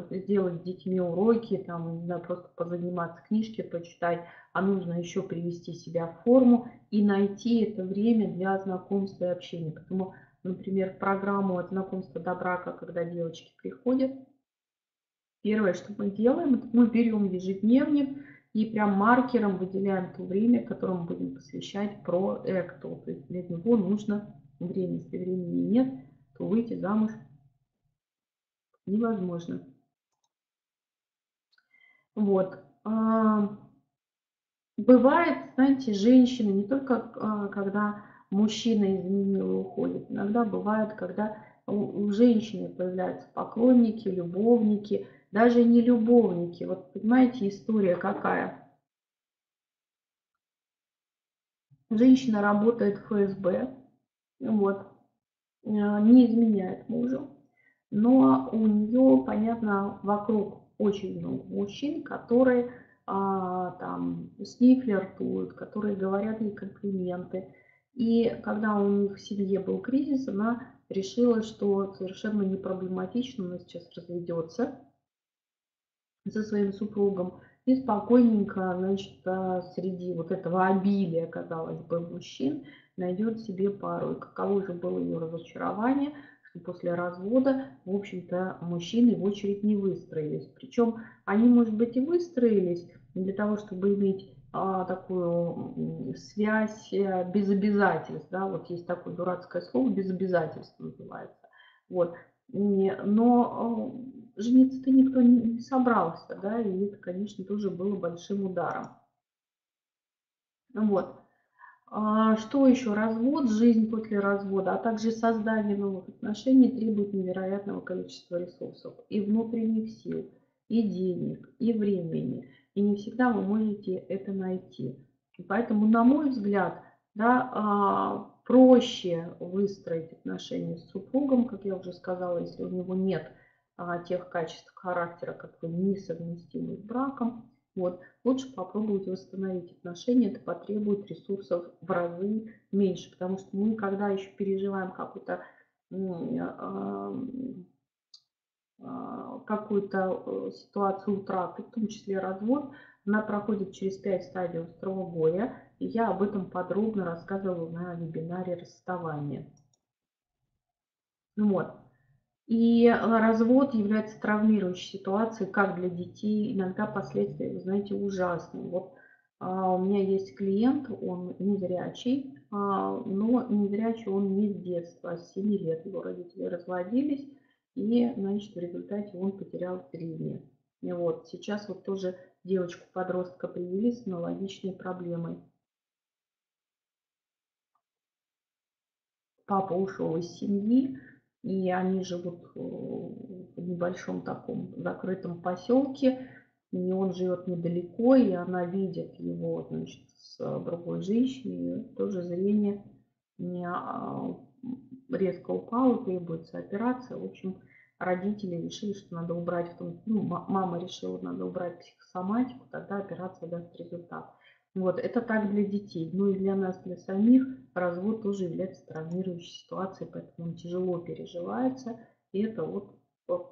сделать с детьми уроки, там, знаю, просто позаниматься, книжки почитать, а нужно еще привести себя в форму и найти это время для знакомства и общения. Поэтому, например, в программу от знакомства до брака, когда девочки приходят, первое, что мы делаем, это мы берем ежедневник, и прям маркером выделяем то время, которое мы будем посвящать проекту. То есть для него нужно время. Если времени нет, то выйти замуж невозможно. Вот. А, бывает, знаете, женщины не только а, когда мужчина изменил и уходит, иногда бывает, когда у женщины появляются поклонники, любовники – даже не любовники. Вот понимаете, история какая? Женщина работает в ФСБ, вот, э, не изменяет мужу, но у нее, понятно, вокруг очень много мужчин, которые а, там с ней флиртуют, которые говорят ей комплименты. И когда у них в семье был кризис, она решила, что совершенно не проблематично, она сейчас разведется, со своим супругом и спокойненько, значит, а, среди вот этого обилия, казалось бы, мужчин найдет себе пару. И каково же было ее разочарование, что после развода, в общем-то, мужчины в очередь не выстроились. Причем они, может быть, и выстроились для того, чтобы иметь а, такую связь э, без обязательств. Да? Вот есть такое дурацкое слово, без обязательств называется. Вот. Но э, жениться-то никто не собрался, да, и это, конечно, тоже было большим ударом. Вот. А что еще? Развод, жизнь после развода, а также создание новых отношений требует невероятного количества ресурсов и внутренних сил, и денег, и времени. И не всегда вы можете это найти. И поэтому, на мой взгляд, да, а, проще выстроить отношения с супругом, как я уже сказала, если у него нет а, тех качеств характера, которые несовместимы с браком. Вот. Лучше попробовать восстановить отношения, это потребует ресурсов в разы меньше, потому что мы, когда еще переживаем какую-то а, а, какую-то э, ситуацию утраты, в том числе развод, она проходит через 5 стадий острого горя, и я об этом подробно рассказывала на вебинаре расставания. Вот. И э, развод является травмирующей ситуацией как для детей, иногда последствия, вы знаете, ужасные. Вот а, у меня есть клиент, он незрячий, а, но незрячий он не с детства, а с 7 лет. Его родители разводились, и, значит, в результате он потерял зрение. И вот сейчас вот тоже девочку-подростка привели с аналогичной проблемой. Папа ушел из семьи, и они живут э, в небольшом таком закрытом поселке, и он живет недалеко, и она видит его значит, с другой женщиной, и тоже зрение не а, резко упало, требуется операция. В общем, родители решили, что надо убрать, в том, ну, мама решила, надо убрать психосоматику, тогда операция даст результат. Вот, это так для детей. Ну и для нас, для самих, развод тоже является травмирующей ситуацией, поэтому он тяжело переживается. И это вот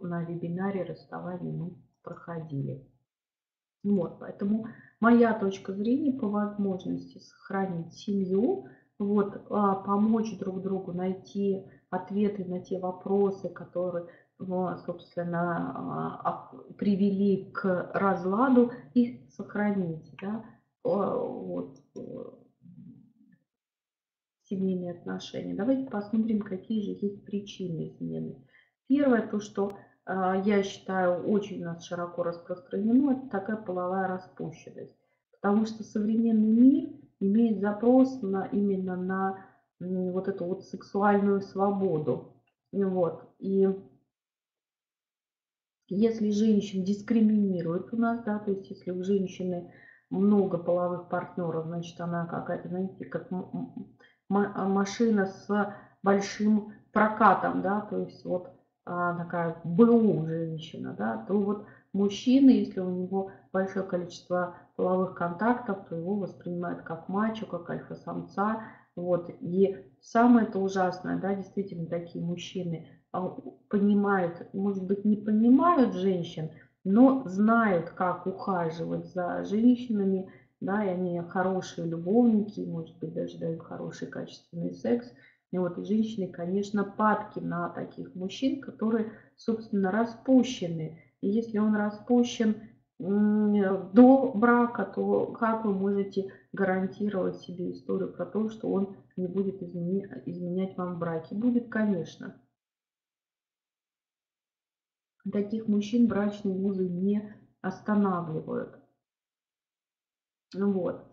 на вебинаре расставания мы проходили. Вот, поэтому моя точка зрения по возможности сохранить семью, вот, а, помочь друг другу найти ответы на те вопросы, которые, собственно, а, привели к разладу, и сохранить. Да? Вот, э, семейные отношения. Давайте посмотрим, какие же есть причины измены. Первое, то, что а, я считаю очень у нас широко распространено, это такая половая распущенность. Потому что современный мир имеет запрос на, именно на вот эту вот сексуальную свободу. Вот. И если женщин дискриминируют у нас, да, то есть если у женщины много половых партнеров, значит, она какая-то, знаете, как машина с большим прокатом, да, то есть вот а, такая БУ женщина, да, то вот мужчина, если у него большое количество половых контактов, то его воспринимают как мачо, как альфа-самца, вот, и самое это ужасное, да, действительно такие мужчины а, понимают, может быть, не понимают женщин, но знают, как ухаживать за женщинами, да, и они хорошие любовники, может быть, даже дают хороший качественный секс. И вот женщины, конечно, падки на таких мужчин, которые, собственно, распущены. И если он распущен до брака, то как вы можете гарантировать себе историю про то, что он не будет изменять вам в браке? Будет, конечно таких мужчин брачные узы не останавливают. Вот.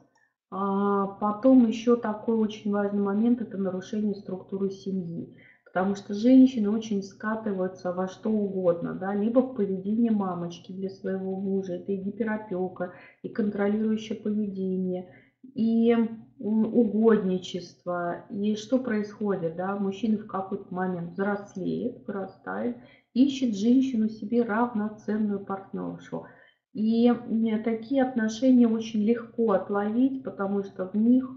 А потом еще такой очень важный момент – это нарушение структуры семьи. Потому что женщины очень скатываются во что угодно, да, либо в поведение мамочки для своего мужа, это и гиперопека, и контролирующее поведение, и угодничество. И что происходит? Да? Мужчина в какой-то момент взрослеет, вырастает ищет женщину себе равноценную партнершу. И такие отношения очень легко отловить, потому что в них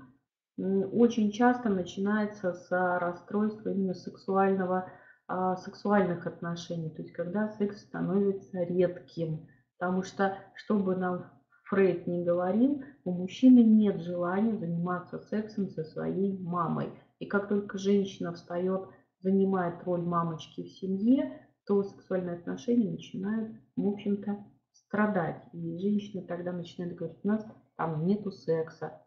очень часто начинается с расстройства именно сексуального, а, сексуальных отношений, то есть когда секс становится редким. Потому что, чтобы нам Фрейд не говорил, у мужчины нет желания заниматься сексом со своей мамой. И как только женщина встает, занимает роль мамочки в семье, то сексуальные отношения начинают, в общем-то, страдать. И женщина тогда начинает говорить, у нас там нету секса.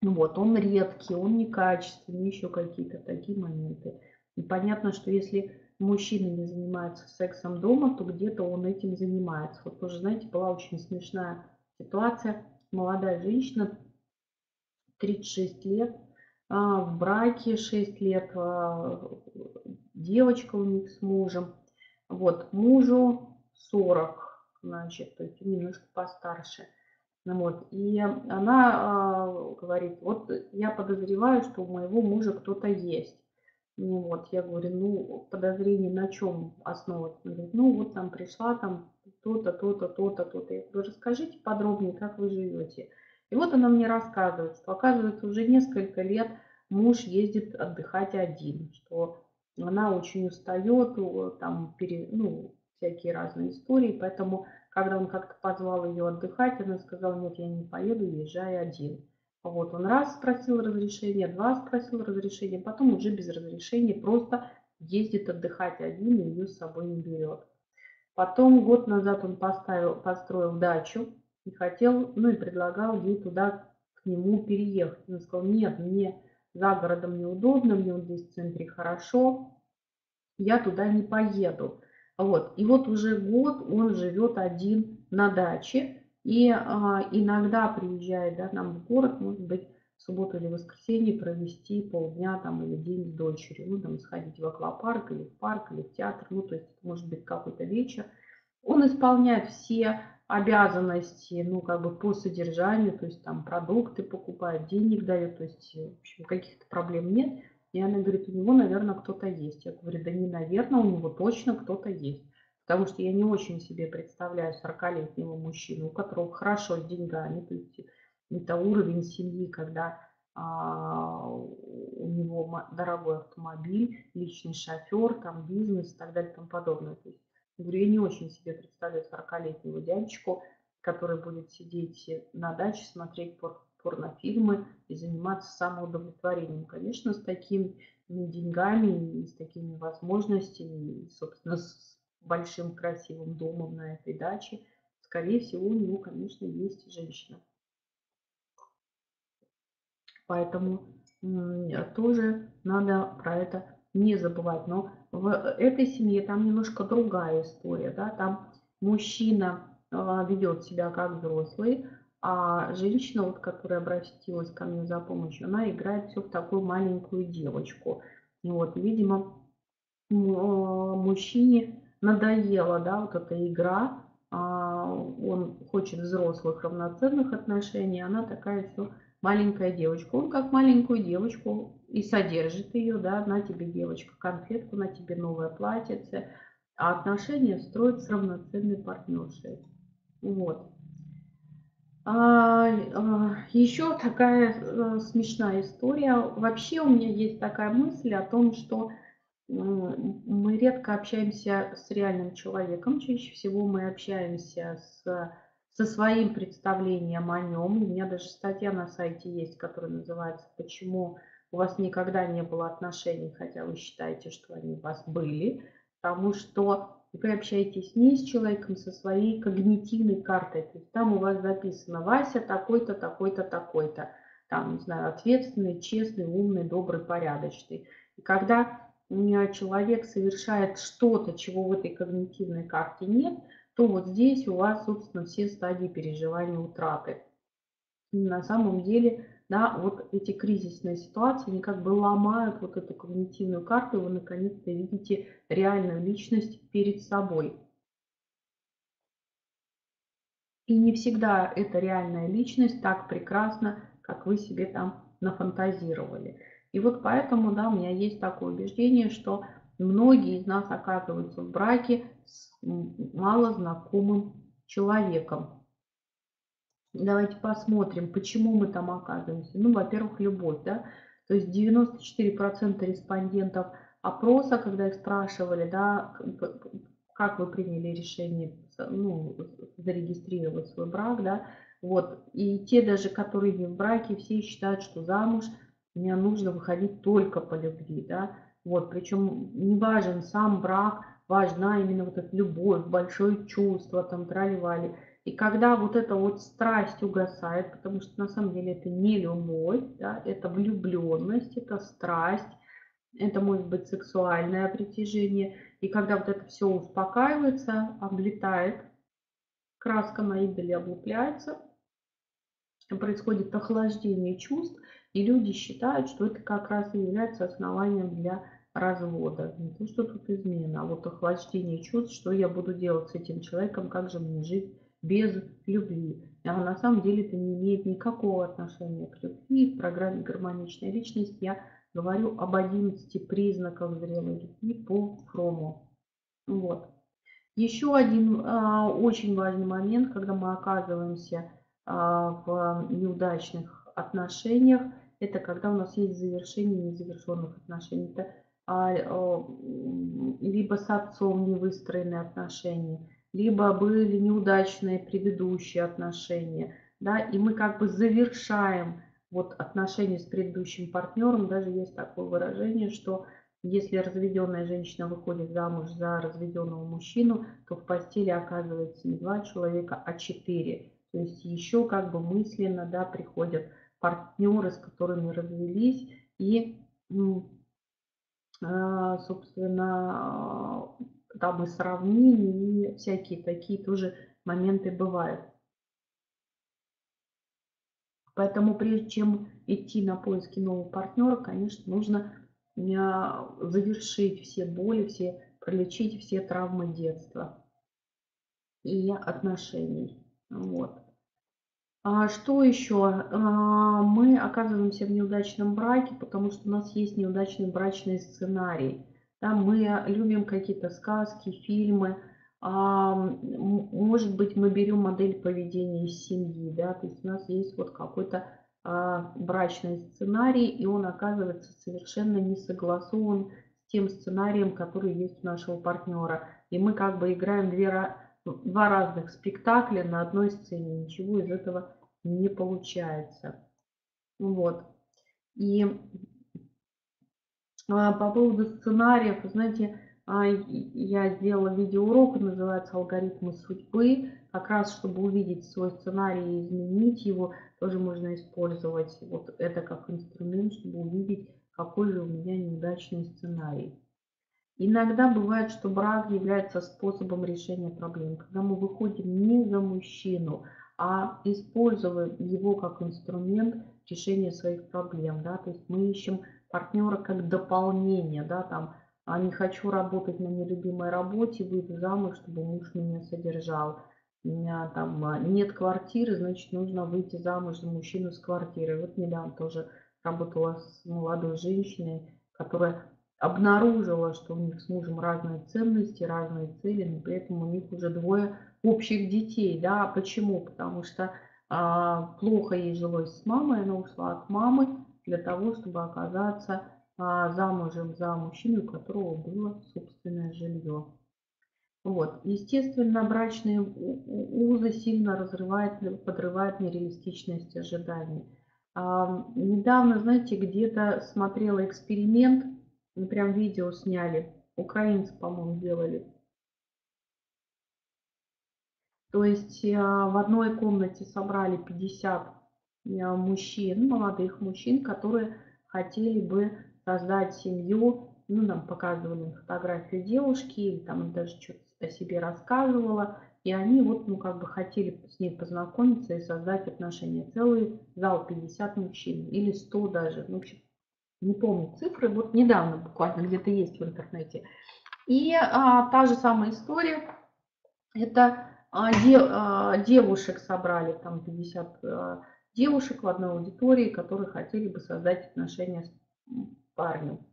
Вот, он редкий, он некачественный, еще какие-то такие моменты. И понятно, что если мужчина не занимается сексом дома, то где-то он этим занимается. Вот тоже, знаете, была очень смешная ситуация. Молодая женщина, 36 лет, а, в браке 6 лет, а, девочка у них с мужем. Вот, мужу 40, значит, то есть немножко постарше. Вот, и она э, говорит, вот я подозреваю, что у моего мужа кто-то есть. Ну вот, я говорю, ну, подозрение на чем основывается? Она говорит, ну, вот там пришла, там то-то, то-то, то-то, то-то. Я говорю, расскажите подробнее, как вы живете. И вот она мне рассказывает, что, оказывается, уже несколько лет муж ездит отдыхать один, что она очень устает, там, пере, ну, всякие разные истории, поэтому, когда он как-то позвал ее отдыхать, она сказала, нет, я не поеду, езжай один. Вот он раз спросил разрешение, два спросил разрешение, потом уже без разрешения просто ездит отдыхать один и ее с собой не берет. Потом год назад он поставил, построил дачу и хотел, ну и предлагал ей туда к нему переехать. Он сказал, нет, мне за городом неудобно, мне вот здесь в центре хорошо, я туда не поеду. Вот. И вот уже год он живет один на даче, и а, иногда приезжает да, нам в город, может быть, в субботу или воскресенье провести полдня там, или день с дочерью. Ну, там, сходить в аквапарк или в парк, или в театр. Ну, то есть, может быть, какой-то вечер. Он исполняет все обязанности, ну, как бы по содержанию, то есть там продукты покупает, денег дает, то есть, в общем, каких-то проблем нет. И она говорит, у него, наверное, кто-то есть. Я говорю, да не наверное, у него точно кто-то есть. Потому что я не очень себе представляю 40-летнего мужчину, у которого хорошо с деньгами, то есть это уровень семьи, когда а, у него дорогой автомобиль, личный шофер, там бизнес и так далее и тому подобное. То есть, я говорю, я не очень себе представляю 40-летнего дядечку, который будет сидеть на даче, смотреть пор порнофильмы и заниматься самоудовлетворением. Конечно, с такими деньгами с такими возможностями, собственно, с большим красивым домом на этой даче, скорее всего, у него, конечно, есть женщина. Поэтому тоже надо про это не забывать. Но в этой семье там немножко другая история. Да? Там мужчина а, ведет себя как взрослый, а женщина, вот, которая обратилась ко мне за помощью, она играет все в такую маленькую девочку. И вот, видимо, мужчине надоела, да, вот эта игра, а, он хочет взрослых равноценных отношений, она такая все маленькая девочка. Он как маленькую девочку и содержит ее, да, на тебе девочка конфетку, на тебе новое платьице, а отношения строят с равноценной партнершей. Вот. А, а, еще такая а, смешная история. Вообще у меня есть такая мысль о том, что мы редко общаемся с реальным человеком, чаще всего мы общаемся с, со своим представлением о нем. У меня даже статья на сайте есть, которая называется «Почему у вас никогда не было отношений, хотя вы считаете, что они у вас были», потому что вы общаетесь не с человеком, со своей когнитивной картой. То есть там у вас записано Вася такой-то, такой-то, такой-то. Там, не знаю, ответственный, честный, умный, добрый, порядочный. И когда человек совершает что-то, чего в этой когнитивной карте нет, то вот здесь у вас, собственно, все стадии переживания утраты. И на самом деле, да, вот эти кризисные ситуации, они как бы ломают вот эту когнитивную карту, и вы наконец-то видите реальную личность перед собой. И не всегда эта реальная личность так прекрасна, как вы себе там нафантазировали. И вот поэтому, да, у меня есть такое убеждение, что многие из нас оказываются в браке с мало знакомым человеком. Давайте посмотрим, почему мы там оказываемся. Ну, во-первых, любовь, да. То есть 94% респондентов опроса, когда их спрашивали, да, как вы приняли решение ну, зарегистрировать свой брак, да, вот, и те даже, которые не в браке, все считают, что замуж мне нужно выходить только по любви, да, вот, причем не важен сам брак, важна именно вот эта любовь, большое чувство, там, траливали. И когда вот эта вот страсть угасает, потому что на самом деле это не любовь, да, это влюбленность, это страсть, это может быть сексуальное притяжение. И когда вот это все успокаивается, облетает, краска на идоле облупляется, происходит охлаждение чувств, и люди считают, что это как раз и является основанием для развода. Не то, что тут измена, а вот охлаждение чувств, что я буду делать с этим человеком, как же мне жить без любви. А на самом деле это не имеет никакого отношения к любви. В программе «Гармоничная личность» я говорю об 11 признаках зрелой любви по Фрому. Вот. Еще один а, очень важный момент, когда мы оказываемся а, в неудачных отношениях, это когда у нас есть завершение незавершенных отношений. Это а, либо с отцом не выстроенные отношения, либо были неудачные предыдущие отношения, да, и мы как бы завершаем вот отношения с предыдущим партнером, даже есть такое выражение, что если разведенная женщина выходит замуж за разведенного мужчину, то в постели оказывается не два человека, а четыре. То есть еще как бы мысленно да, приходят партнеры, с которыми развелись, и, а, собственно, там и сравнения, и всякие такие тоже моменты бывают. Поэтому прежде чем идти на поиски нового партнера, конечно, нужно а, завершить все боли, все, пролечить все травмы детства и отношений. Вот. А что еще? А, мы оказываемся в неудачном браке, потому что у нас есть неудачный брачный сценарий. Да, мы любим какие-то сказки, фильмы, а, может быть, мы берем модель поведения из семьи, да, то есть у нас есть вот какой-то а, брачный сценарий, и он оказывается совершенно не согласован с тем сценарием, который есть у нашего партнера. И мы как бы играем две, два разных спектакля на одной сцене, ничего из этого не получается. Вот. И по поводу сценариев, знаете, а, я сделала видеоурок, называется «Алгоритмы судьбы». Как раз, чтобы увидеть свой сценарий и изменить его, тоже можно использовать вот это как инструмент, чтобы увидеть, какой же у меня неудачный сценарий. Иногда бывает, что брак является способом решения проблем. Когда мы выходим не за мужчину, а используем его как инструмент решения своих проблем. Да? То есть мы ищем партнера как дополнение, да, там, а не хочу работать на нелюбимой работе, выйду замуж, чтобы муж меня содержал. У меня там а, нет квартиры, значит, нужно выйти замуж за мужчину с квартирой. Вот недавно тоже работала с молодой женщиной, которая обнаружила, что у них с мужем разные ценности, разные цели, но при этом у них уже двое общих детей. Да? Почему? Потому что а, плохо ей жилось с мамой, она ушла от мамы для того, чтобы оказаться а, замужем за мужчину, у которого было собственное жилье. Вот. Естественно, брачные узы сильно разрывают, подрывают нереалистичность ожиданий. А, недавно, знаете, где-то смотрела эксперимент, прям видео сняли, украинцы, по-моему, делали. То есть а, в одной комнате собрали 50 а, мужчин, молодых мужчин, которые хотели бы создать семью. Ну, нам показывали фотографию девушки, там даже что-то о себе рассказывала. И они вот, ну, как бы хотели с ней познакомиться и создать отношения. Целый зал 50 мужчин или 100 даже. Ну, в общем, не помню цифры. Вот недавно буквально где-то есть в интернете. И а, та же самая история. Это а, де, а, девушек собрали, там 50 а, девушек в одной аудитории, которые хотели бы создать отношения с парню.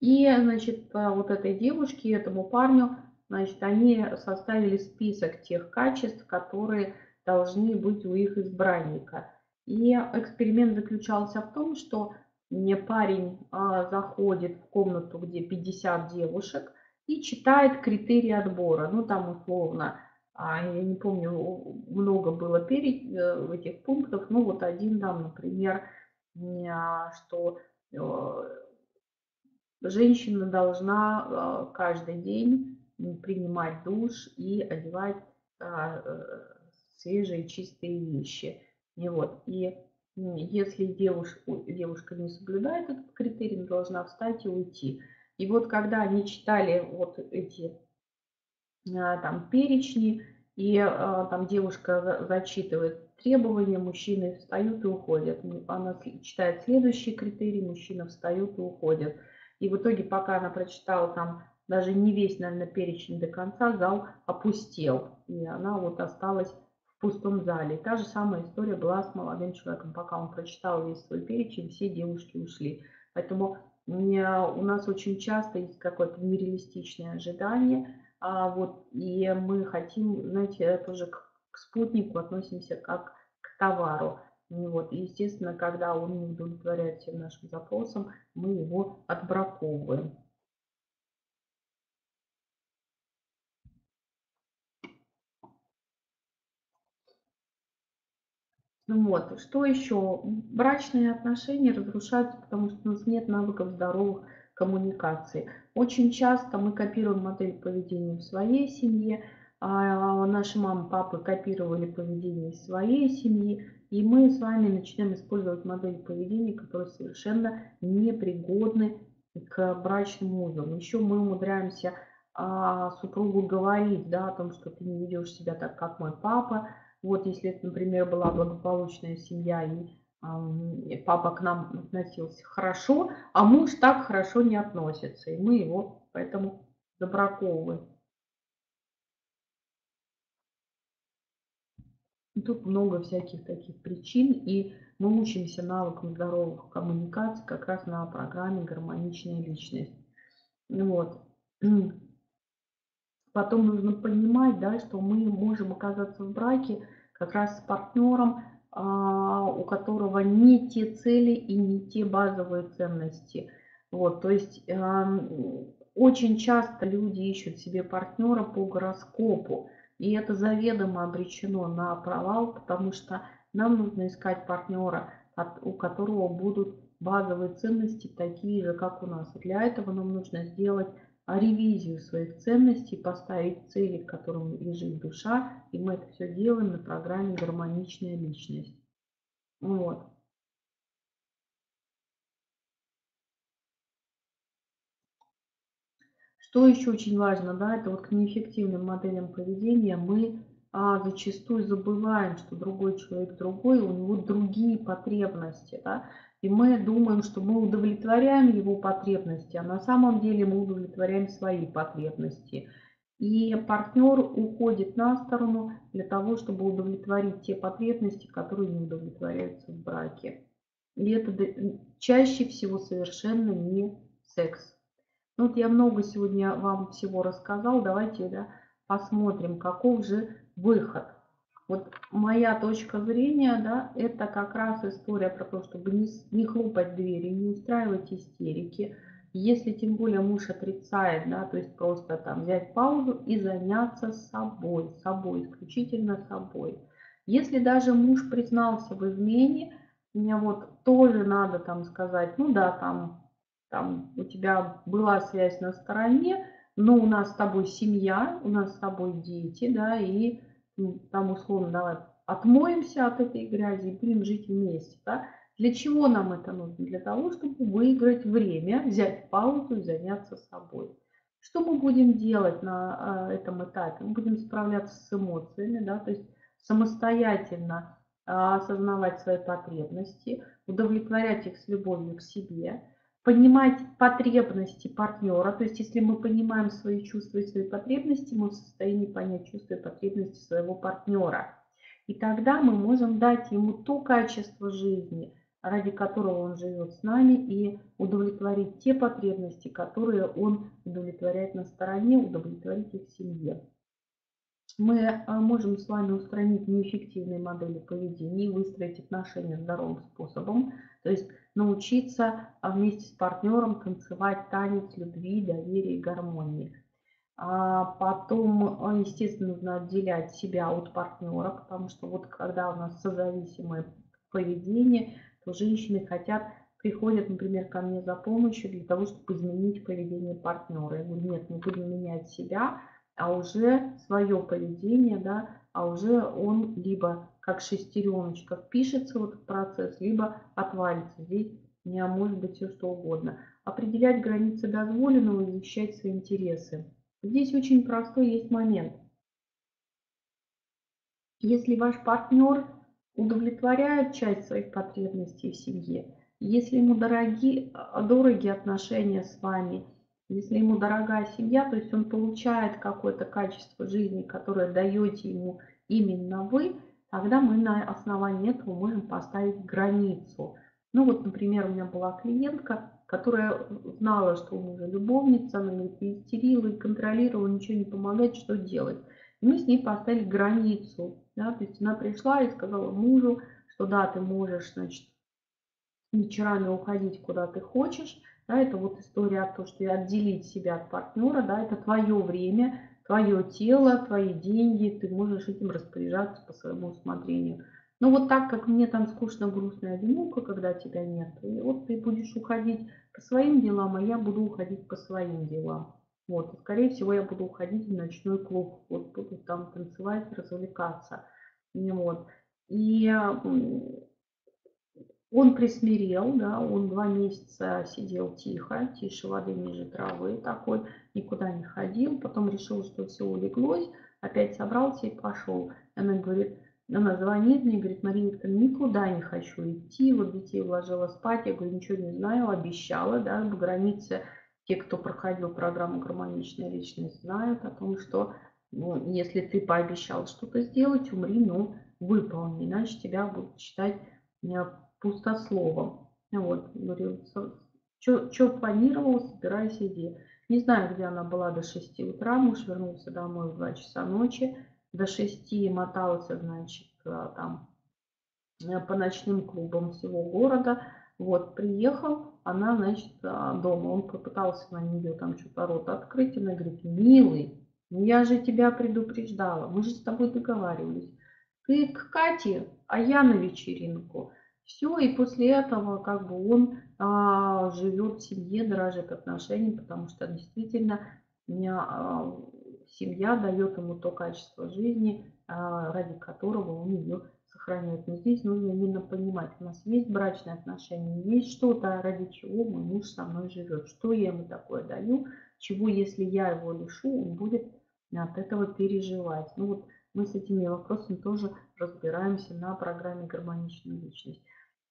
И, значит, вот этой девушке, этому парню, значит, они составили список тех качеств, которые должны быть у их избранника. И эксперимент заключался в том, что мне парень а, заходит в комнату, где 50 девушек, и читает критерии отбора. Ну, там условно, я не помню, много было перед э, этих пунктов, ну вот один там, например, а, что женщина должна каждый день принимать душ и одевать свежие чистые вещи. И вот, и если девушка, девушка не соблюдает этот критерий, должна встать и уйти. И вот когда они читали вот эти а, там перечни, и а, там девушка зачитывает требования, мужчины встают и уходят. Она читает следующий критерий, мужчина встают и уходят. И в итоге, пока она прочитала там даже не весь, наверное, перечень до конца, зал опустел. И она вот осталась в пустом зале. та же самая история была с молодым человеком. Пока он прочитал весь свой перечень, все девушки ушли. Поэтому у нас очень часто есть какое-то нереалистичное ожидание. А вот, и мы хотим, знаете, тоже к, к спутнику относимся как к товару. Вот, и, естественно, когда он не удовлетворяет всем нашим запросам, мы его отбраковываем. Вот. Что еще? Брачные отношения разрушаются, потому что у нас нет навыков здоровых коммуникации. Очень часто мы копируем модель поведения в своей семье, а наши мамы, папы копировали поведение своей семьи, и мы с вами начинаем использовать модель поведения, которые совершенно непригодны к брачным узам. Еще мы умудряемся а, супругу говорить да, о том, что ты не ведешь себя так, как мой папа, вот если это, например, была благополучная семья, и папа к нам относился хорошо, а муж так хорошо не относится, и мы его поэтому забраковываем. Тут много всяких таких причин, и мы учимся навыкам здоровых коммуникаций как раз на программе «Гармоничная личность». Вот. Потом нужно понимать, да, что мы можем оказаться в браке как раз с партнером, у которого не те цели и не те базовые ценности. Вот, то есть эм, очень часто люди ищут себе партнера по гороскопу, и это заведомо обречено на провал, потому что нам нужно искать партнера, у которого будут базовые ценности такие же, как у нас. для этого нам нужно сделать а ревизию своих ценностей, поставить цели, к которым лежит душа, и мы это все делаем на программе «Гармоничная личность». Вот. Что еще очень важно, да, это вот к неэффективным моделям поведения мы а, зачастую забываем, что другой человек другой, у него другие потребности, да, и мы думаем, что мы удовлетворяем его потребности, а на самом деле мы удовлетворяем свои потребности. И партнер уходит на сторону для того, чтобы удовлетворить те потребности, которые не удовлетворяются в браке. И это чаще всего совершенно не секс. Ну, вот я много сегодня вам всего рассказал. Давайте да, посмотрим, каков же выход. Вот моя точка зрения, да, это как раз история про то, чтобы не, не хлопать двери, не устраивать истерики. Если тем более муж отрицает, да, то есть просто там взять паузу и заняться собой, собой, исключительно собой. Если даже муж признался в измене, мне вот тоже надо там сказать, ну да, там, там у тебя была связь на стороне, но у нас с тобой семья, у нас с тобой дети, да, и ну, там условно давай отмоемся от этой грязи и будем жить вместе. Да? Для чего нам это нужно? Для того, чтобы выиграть время, взять паузу и заняться собой. Что мы будем делать на а, этом этапе? Мы будем справляться с эмоциями, да, то есть самостоятельно а, осознавать свои потребности, удовлетворять их с любовью к себе, понимать потребности партнера. То есть, если мы понимаем свои чувства и свои потребности, мы в состоянии понять чувства и потребности своего партнера. И тогда мы можем дать ему то качество жизни, ради которого он живет с нами, и удовлетворить те потребности, которые он удовлетворяет на стороне, удовлетворить их в семье мы а, можем с вами устранить неэффективные модели поведения и выстроить отношения здоровым способом, то есть научиться а, вместе с партнером танцевать танец любви, доверия и гармонии. А потом, а, естественно, нужно отделять себя от партнера, потому что вот когда у нас созависимое поведение, то женщины хотят, приходят, например, ко мне за помощью для того, чтобы изменить поведение партнера. Я говорю, нет, мы будем менять себя, а уже свое поведение, да, а уже он либо как шестереночка впишется в этот процесс, либо отвалится. Здесь не может быть все что угодно. Определять границы дозволенного и защищать свои интересы. Здесь очень простой есть момент. Если ваш партнер удовлетворяет часть своих потребностей в семье, если ему дороги, дороги отношения с вами, если ему дорогая семья, то есть он получает какое-то качество жизни, которое даете ему именно вы, тогда мы на основании этого можем поставить границу. Ну вот, например, у меня была клиентка, которая знала, что у мужа любовница, она говорит, и истерила, и контролировала, ничего не помогает, что делать. И мы с ней поставили границу. Да, то есть она пришла и сказала мужу, что да, ты можешь, значит, вечерами уходить куда ты хочешь. Да, это вот история о том, что отделить себя от партнера, да, это твое время, твое тело, твои деньги, ты можешь этим распоряжаться по своему усмотрению. Но вот так как мне там скучно, грустно, одиноко, когда тебя нет, и вот ты будешь уходить по своим делам, а я буду уходить по своим делам. Вот, и, скорее всего, я буду уходить в ночной клуб, вот буду там танцевать, развлекаться. Вот. И он присмирел, да, он два месяца сидел тихо, тише воды ниже травы такой, никуда не ходил, потом решил, что все улеглось, опять собрался и пошел. Она говорит, она звонит мне, говорит, Мария Викторовна, никуда не хочу идти, вот детей вложила спать, я говорю, ничего не знаю, обещала, да, в границе, те, кто проходил программу «Гармоничная личность», знают о том, что ну, если ты пообещал что-то сделать, умри, ну, выполни, иначе тебя будут считать э, пустословом. Вот, говорю, что планировал, собирайся, иди. Не знаю, где она была до 6 утра, муж вернулся домой в 2 часа ночи, до 6 мотался, значит, а, там э, по ночным клубам всего города. Вот, приехал, она, значит, а, дома. Он попытался на нее там что-то рот открыть. Она говорит, милый, ну я же тебя предупреждала, мы же с тобой договаривались. Ты к Кате, а я на вечеринку. Все, и после этого как бы он а, живет в семье, дорожит отношениями, потому что действительно а, семья дает ему то качество жизни, а, ради которого он ее сохраняет. Но здесь нужно именно понимать, у нас есть брачные отношения, есть что-то, ради чего мой муж со мной живет. Что я ему такое даю, чего, если я его лишу, он будет от этого переживать. Ну вот мы с этими вопросами тоже разбираемся на программе «Гармоничная личность».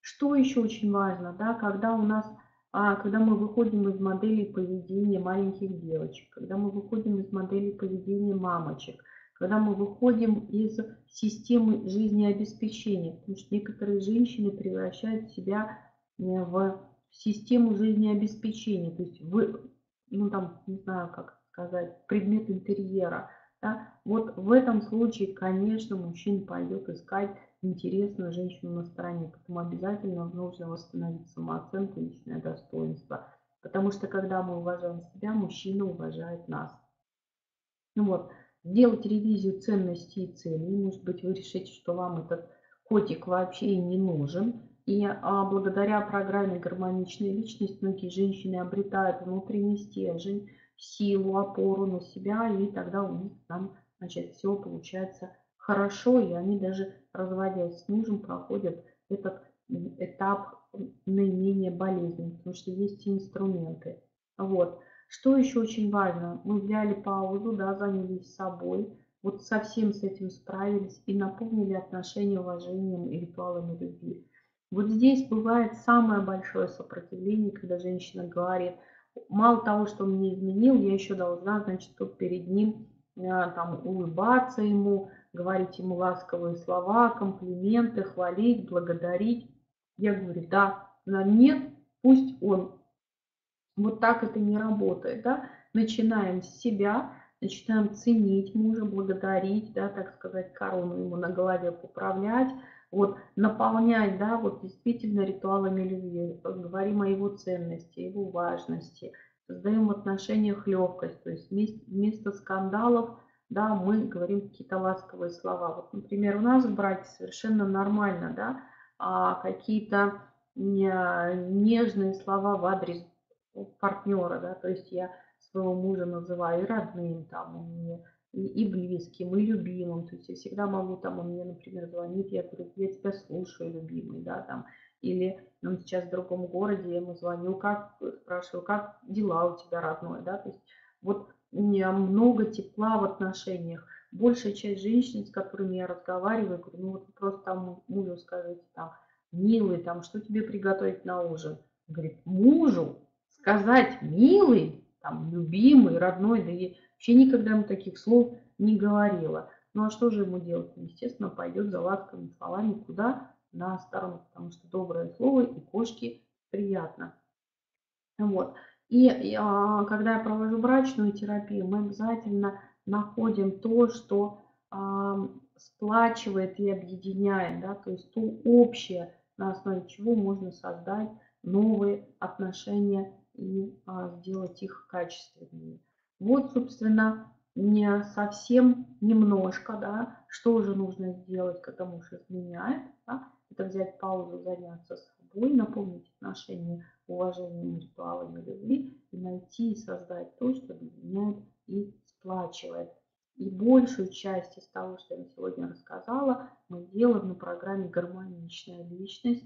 Что еще очень важно, да, когда у нас, а, когда мы выходим из модели поведения маленьких девочек, когда мы выходим из модели поведения мамочек, когда мы выходим из системы жизнеобеспечения, потому что некоторые женщины превращают себя э, в систему жизнеобеспечения, то есть вы, ну там, не знаю, как сказать, предмет интерьера. Да? Вот в этом случае, конечно, мужчина пойдет искать интересную женщину на стороне, поэтому обязательно нужно восстановить самооценку, личное достоинство. Потому что когда мы уважаем себя, мужчина уважает нас. Ну вот, сделать ревизию ценностей и целей. Может быть, вы решите, что вам этот котик вообще и не нужен. И а, благодаря программе «Гармоничная личность» многие женщины обретают внутренний стержень, силу, опору на себя, и тогда у них там, значит, все получается хорошо, и они даже, разводясь с мужем, проходят этот этап наименее болезненный, потому что есть инструменты. Вот. Что еще очень важно? Мы взяли паузу, да, занялись собой, вот совсем с этим справились и наполнили отношения уважением и ритуалами любви. Вот здесь бывает самое большое сопротивление, когда женщина говорит, мало того, что он мне изменил, я еще должна, значит, тут перед ним э, там улыбаться ему, говорить ему ласковые слова, комплименты, хвалить, благодарить. Я говорю, да, нет, пусть он. Вот так это не работает, да. Начинаем с себя, начинаем ценить мужа, благодарить, да, так сказать, корону ему на голове поправлять, вот, наполнять, да, вот действительно ритуалами любви, говорим о его ценности, его важности, создаем в отношениях легкость, то есть вместо скандалов да, мы говорим какие-то ласковые слова. Вот, например, у нас в браке совершенно нормально, да, а какие-то нежные слова в адрес партнера, да, то есть я своего мужа называю и родным, там, он мне и, и близким, и любимым, то есть я всегда могу, там, он мне, например, звонит, я говорю, я тебя слушаю, любимый, да, там, или он сейчас в другом городе, я ему звоню, как, спрашиваю, как дела у тебя, родной, да, то есть вот много тепла в отношениях. Большая часть женщин, с которыми я разговариваю, говорю, ну вот просто там мужу скажите, там, милый, там, что тебе приготовить на ужин? Говорит, мужу сказать милый, там, любимый, родной, да я вообще никогда ему таких слов не говорила. Ну а что же ему делать? Естественно, пойдет за ласковыми словами куда? На сторону, потому что доброе слово и кошке приятно. Вот. И а, когда я провожу брачную терапию, мы обязательно находим то, что сплачивает и объединяет, да, то есть то общее, на основе чего можно создать новые отношения и а, сделать их качественными. Вот, собственно, не совсем немножко, да, что же нужно сделать, когда муж изменяет, да, это взять паузу, заняться собой, напомнить отношения уважением, ритуалами любви и найти и создать то, что объединяет и сплачивает. И большую часть из того, что я сегодня рассказала, мы делаем на программе «Гармоничная личность».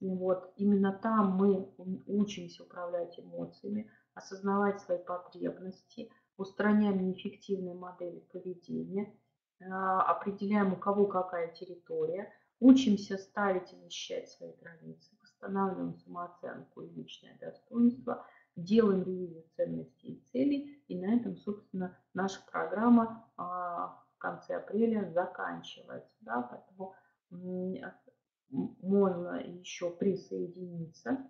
И вот именно там мы учимся управлять эмоциями, осознавать свои потребности, устраняем неэффективные модели поведения, а, определяем, у кого какая территория, учимся ставить и защищать свои границы, восстанавливаем самооценку и личное достоинство, делаем ревизию ценностей и целей, и на этом, собственно, наша программа а, в конце апреля заканчивается. Да, поэтому можно еще присоединиться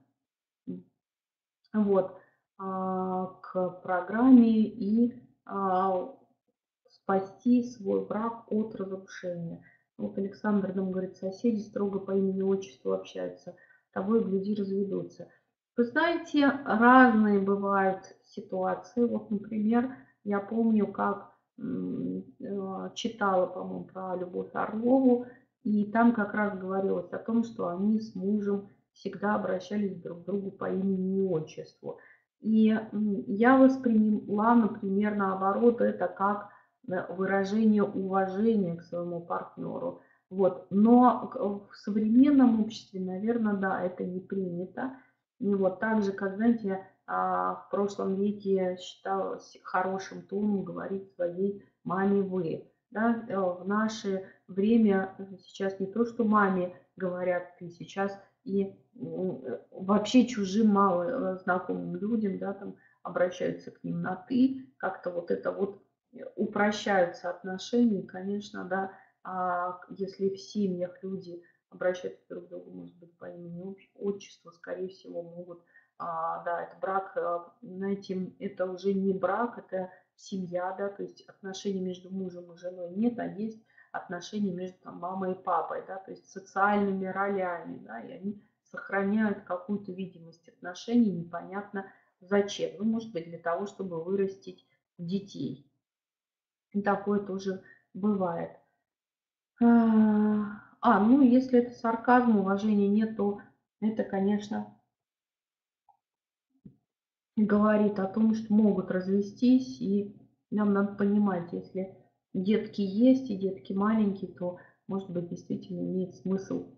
вот, а, к программе и а, спасти свой брак от разрушения. Вот Александр нам говорит, соседи строго по имени отчеству общаются того и гляди разведутся. Вы знаете, разные бывают ситуации. Вот, например, я помню, как э, читала, по-моему, про Любовь Орлову, и там как раз говорилось о том, что они с мужем всегда обращались друг к другу по имени и отчеству. И я восприняла, например, наоборот, это как э, выражение уважения к своему партнеру. Вот. Но в современном обществе, наверное, да, это не принято. И вот так же, как, знаете, а, в прошлом веке считалось хорошим тоном говорить своей маме «вы». Да? Э, в наше время сейчас не то, что маме говорят «ты», сейчас и вообще чужим мало э, знакомым людям, да, там обращаются к ним на «ты», как-то вот это вот упрощаются отношения, конечно, да, а если в семьях люди обращаются друг к другу, может быть, по имени отчеству, скорее всего, могут, а, да, это брак, а, знаете, это уже не брак, это семья, да, то есть отношения между мужем и женой нет, а есть отношения между там, мамой и папой, да, то есть социальными ролями, да, и они сохраняют какую-то видимость отношений, непонятно зачем. Ну, может быть, для того, чтобы вырастить детей. И такое тоже бывает. А, а, ну, если это сарказм, уважения нет, то это, конечно, говорит о том, что могут развестись, и нам надо понимать, если детки есть и детки маленькие, то, может быть, действительно имеет смысл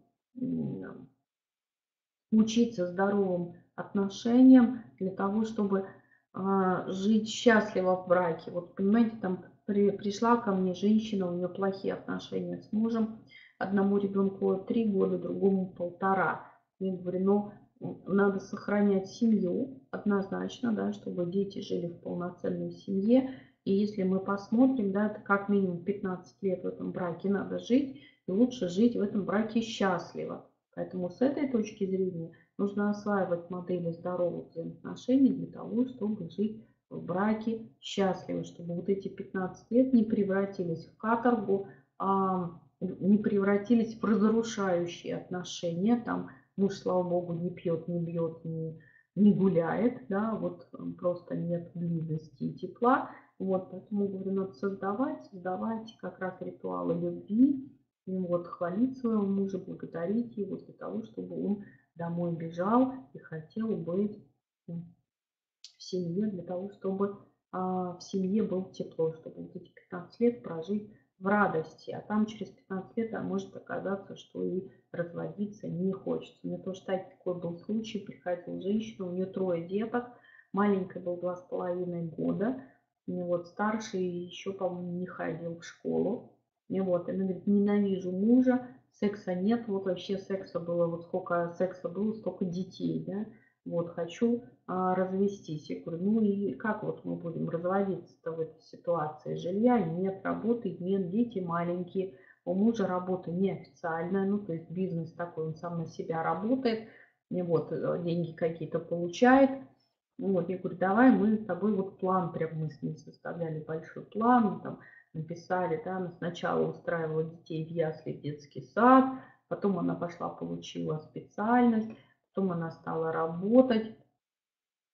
учиться здоровым отношениям для того, чтобы а, жить счастливо в браке. Вот, понимаете, там при, пришла ко мне женщина, у нее плохие отношения с мужем, одному ребенку три года, другому полтора. Я говорю, ну, надо сохранять семью однозначно, да, чтобы дети жили в полноценной семье. И если мы посмотрим, да, это как минимум 15 лет в этом браке надо жить, и лучше жить в этом браке счастливо. Поэтому с этой точки зрения нужно осваивать модели здоровых взаимоотношений для того, чтобы жить в браке счастливы, чтобы вот эти 15 лет не превратились в каторгу, а не превратились в разрушающие отношения. Там муж, слава богу, не пьет, не бьет, не, не гуляет, да, вот просто нет близости и тепла. Вот, поэтому, говорю, надо создавать, создавать как раз ритуалы любви, вот, хвалить своего мужа, благодарить его для того, чтобы он домой бежал и хотел быть в семье, для того, чтобы а, в семье было тепло, чтобы вот эти 15 лет прожить в радости, а там через 15 лет может оказаться, что и разводиться не хочется. У меня тоже такой был случай, приходила женщина, у нее трое деток, маленькая был два с половиной года, вот старший еще, по-моему, не ходил в школу, и вот, она говорит, ненавижу мужа, секса нет, вот вообще секса было, вот сколько секса было, столько детей, да, вот хочу а, развестись. Я говорю, ну и как вот мы будем разводиться-то в этой ситуации? Жилья нет, работы нет, дети маленькие, у мужа работа неофициальная, ну то есть бизнес такой, он сам на себя работает, и вот э, деньги какие-то получает. Вот, я говорю, давай мы с тобой вот план, прям мы с ним составляли большой план, там, написали, да, сначала устраивала детей в ясли, в детский сад, потом она пошла, получила специальность, потом она стала работать,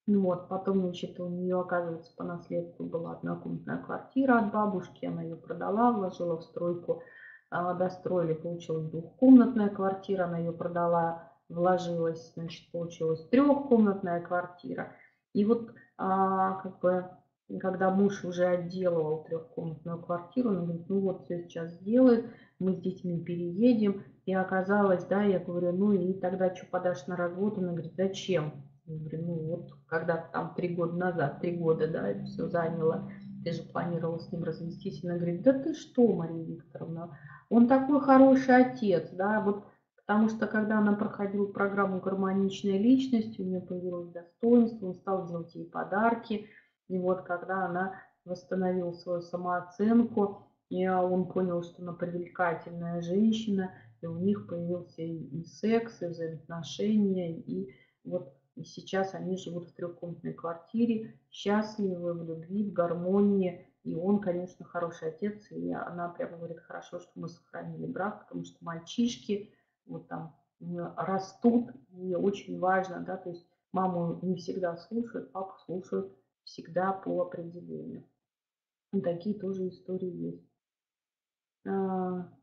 вот, потом, значит, у нее, оказывается, по наследству была однокомнатная квартира от бабушки, она ее продала, вложила в стройку, а, достроили, получилась двухкомнатная квартира, она ее продала, вложилась, значит, получилась трехкомнатная квартира. И вот, а, как бы, когда муж уже отделывал трехкомнатную квартиру, он говорит, ну вот все сейчас сделает, мы с детьми переедем. И оказалось, да, я говорю, ну и тогда что подашь на развод? Он говорит, зачем? Я говорю, ну вот когда там три года назад, три года, да, это все заняло, ты же планировала с ним развестись. Она говорит, да ты что, Мария Викторовна, он такой хороший отец, да, вот Потому что когда она проходила программу «Гармоничная личность», у нее появилось достоинство, он стал делать ей подарки, и вот когда она восстановила свою самооценку, и он понял, что она привлекательная женщина, и у них появился и секс, и взаимоотношения, и вот и сейчас они живут в трехкомнатной квартире, счастливы, в любви, в гармонии. И он, конечно, хороший отец, и она прямо говорит, хорошо, что мы сохранили брак, потому что мальчишки вот там растут, и очень важно, да, то есть маму не всегда слушают, папу слушают, всегда по определению. Такие тоже истории есть. А, а,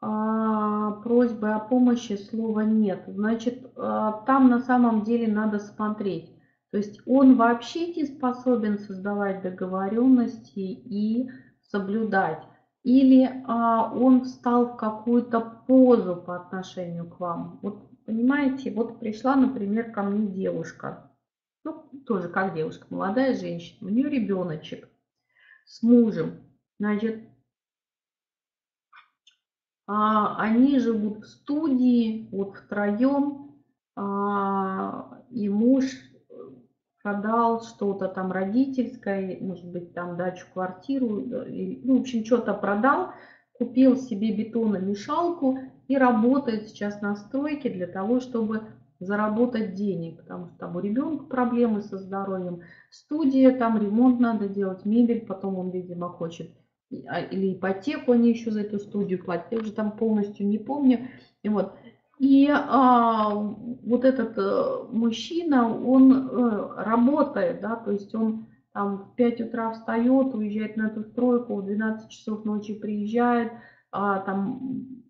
просьбы о помощи слова нет. Значит, а, там на самом деле надо смотреть. То есть он вообще не способен создавать договоренности и соблюдать. Или а, он встал в какую-то позу по отношению к вам. Вот понимаете, вот пришла, например, ко мне девушка ну, тоже как девушка, молодая женщина, у нее ребеночек с мужем, значит, а, они живут в студии, вот втроем, а, и муж продал что-то там родительское, может быть, там дачу, квартиру, ну, в общем, что-то продал, купил себе бетономешалку и работает сейчас на стройке для того, чтобы заработать денег, потому что там у ребенка проблемы со здоровьем, студия, там ремонт надо делать, мебель, потом он, видимо, хочет а, или ипотеку они еще за эту студию платят, я уже там полностью не помню. И вот, и а, вот этот а, мужчина, он а, работает, да, то есть он там в 5 утра встает, уезжает на эту стройку, в 12 часов ночи приезжает, а, там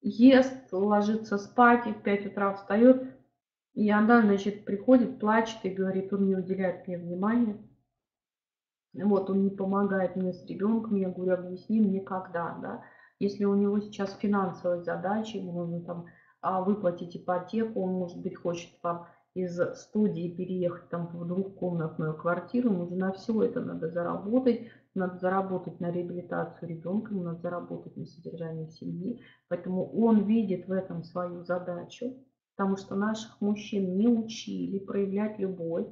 ест, ложится спать и в 5 утра встает. И она, значит, приходит, плачет и говорит, он не уделяет мне внимания. Вот, он не помогает мне с ребенком. Я говорю, объясни мне, когда, да. Если у него сейчас финансовые задачи, ему нужно там а, выплатить ипотеку, он, может быть, хочет вам из студии переехать там в двухкомнатную квартиру, на все это надо заработать, надо заработать на реабилитацию ребенка, надо заработать на содержание семьи. Поэтому он видит в этом свою задачу, потому что наших мужчин не учили проявлять любовь,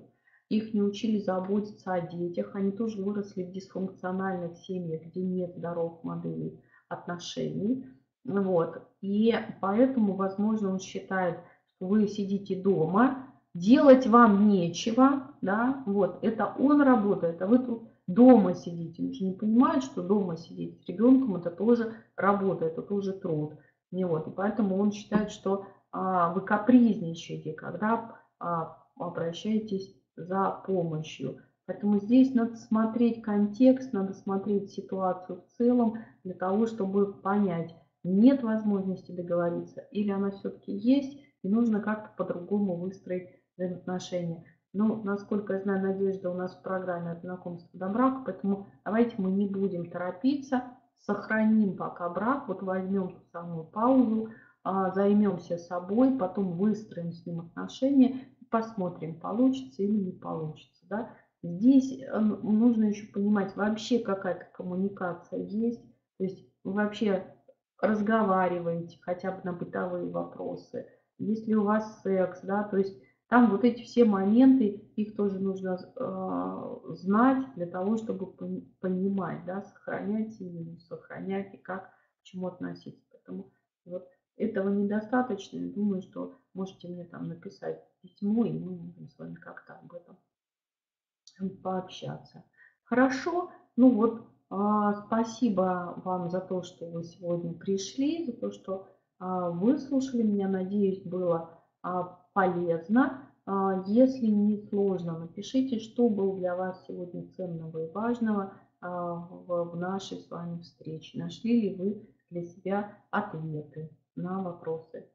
их не учили заботиться о детях, они тоже выросли в дисфункциональных семьях, где нет здоровых моделей отношений. Вот. И поэтому, возможно, он считает, что вы сидите дома, делать вам нечего, да, вот, это он работает, а вы тут дома сидите. Он же не понимает, что дома сидеть с ребенком это тоже работа, это тоже труд. И, вот, и поэтому он считает, что а, вы капризничаете, когда а, обращаетесь за помощью. Поэтому здесь надо смотреть контекст, надо смотреть ситуацию в целом для того, чтобы понять, нет возможности договориться или она все-таки есть, и нужно как-то по-другому выстроить взаимоотношения. Ну, насколько я знаю, Надежда у нас в программе от знакомства до брака, поэтому давайте мы не будем торопиться, сохраним пока брак, вот возьмем самую паузу, а, займемся собой, потом выстроим с ним отношения, посмотрим, получится или не получится. Да? Здесь э, нужно еще понимать, вообще какая-то коммуникация есть, то есть вообще разговариваете хотя бы на бытовые вопросы, если у вас секс, да, то есть там вот эти все моменты, их тоже нужно э, знать для того, чтобы понимать, да, сохранять или сохранять и как к чему относиться. Поэтому вот этого недостаточно. Я думаю, что можете мне там написать письмо, и мы можем с вами как-то об этом пообщаться. Хорошо, ну вот, э, спасибо вам за то, что вы сегодня пришли, за то, что э, выслушали меня. Надеюсь, было э, полезно. А, если не сложно, напишите, что было для вас сегодня ценного и важного а, в нашей с вами встрече. Нашли ли вы для себя ответы на вопросы?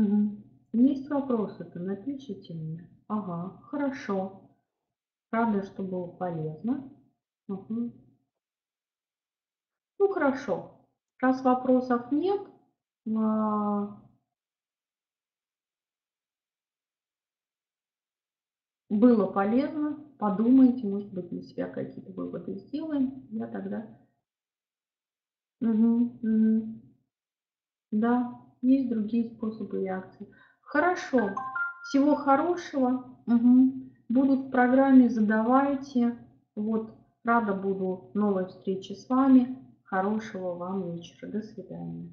Мгм. Есть вопросы-то, напишите мне. Ага, хорошо. Рада, что было полезно. Мгм. Ну хорошо. Раз вопросов нет, а, было полезно, подумайте, может быть, для себя какие-то выводы сделаем. Я тогда... Мгм, мгм. Да, есть другие способы реакции. Хорошо. Всего хорошего. Угу. Будут в программе, задавайте. Вот, рада буду новой встрече с вами. Хорошего вам вечера. До свидания.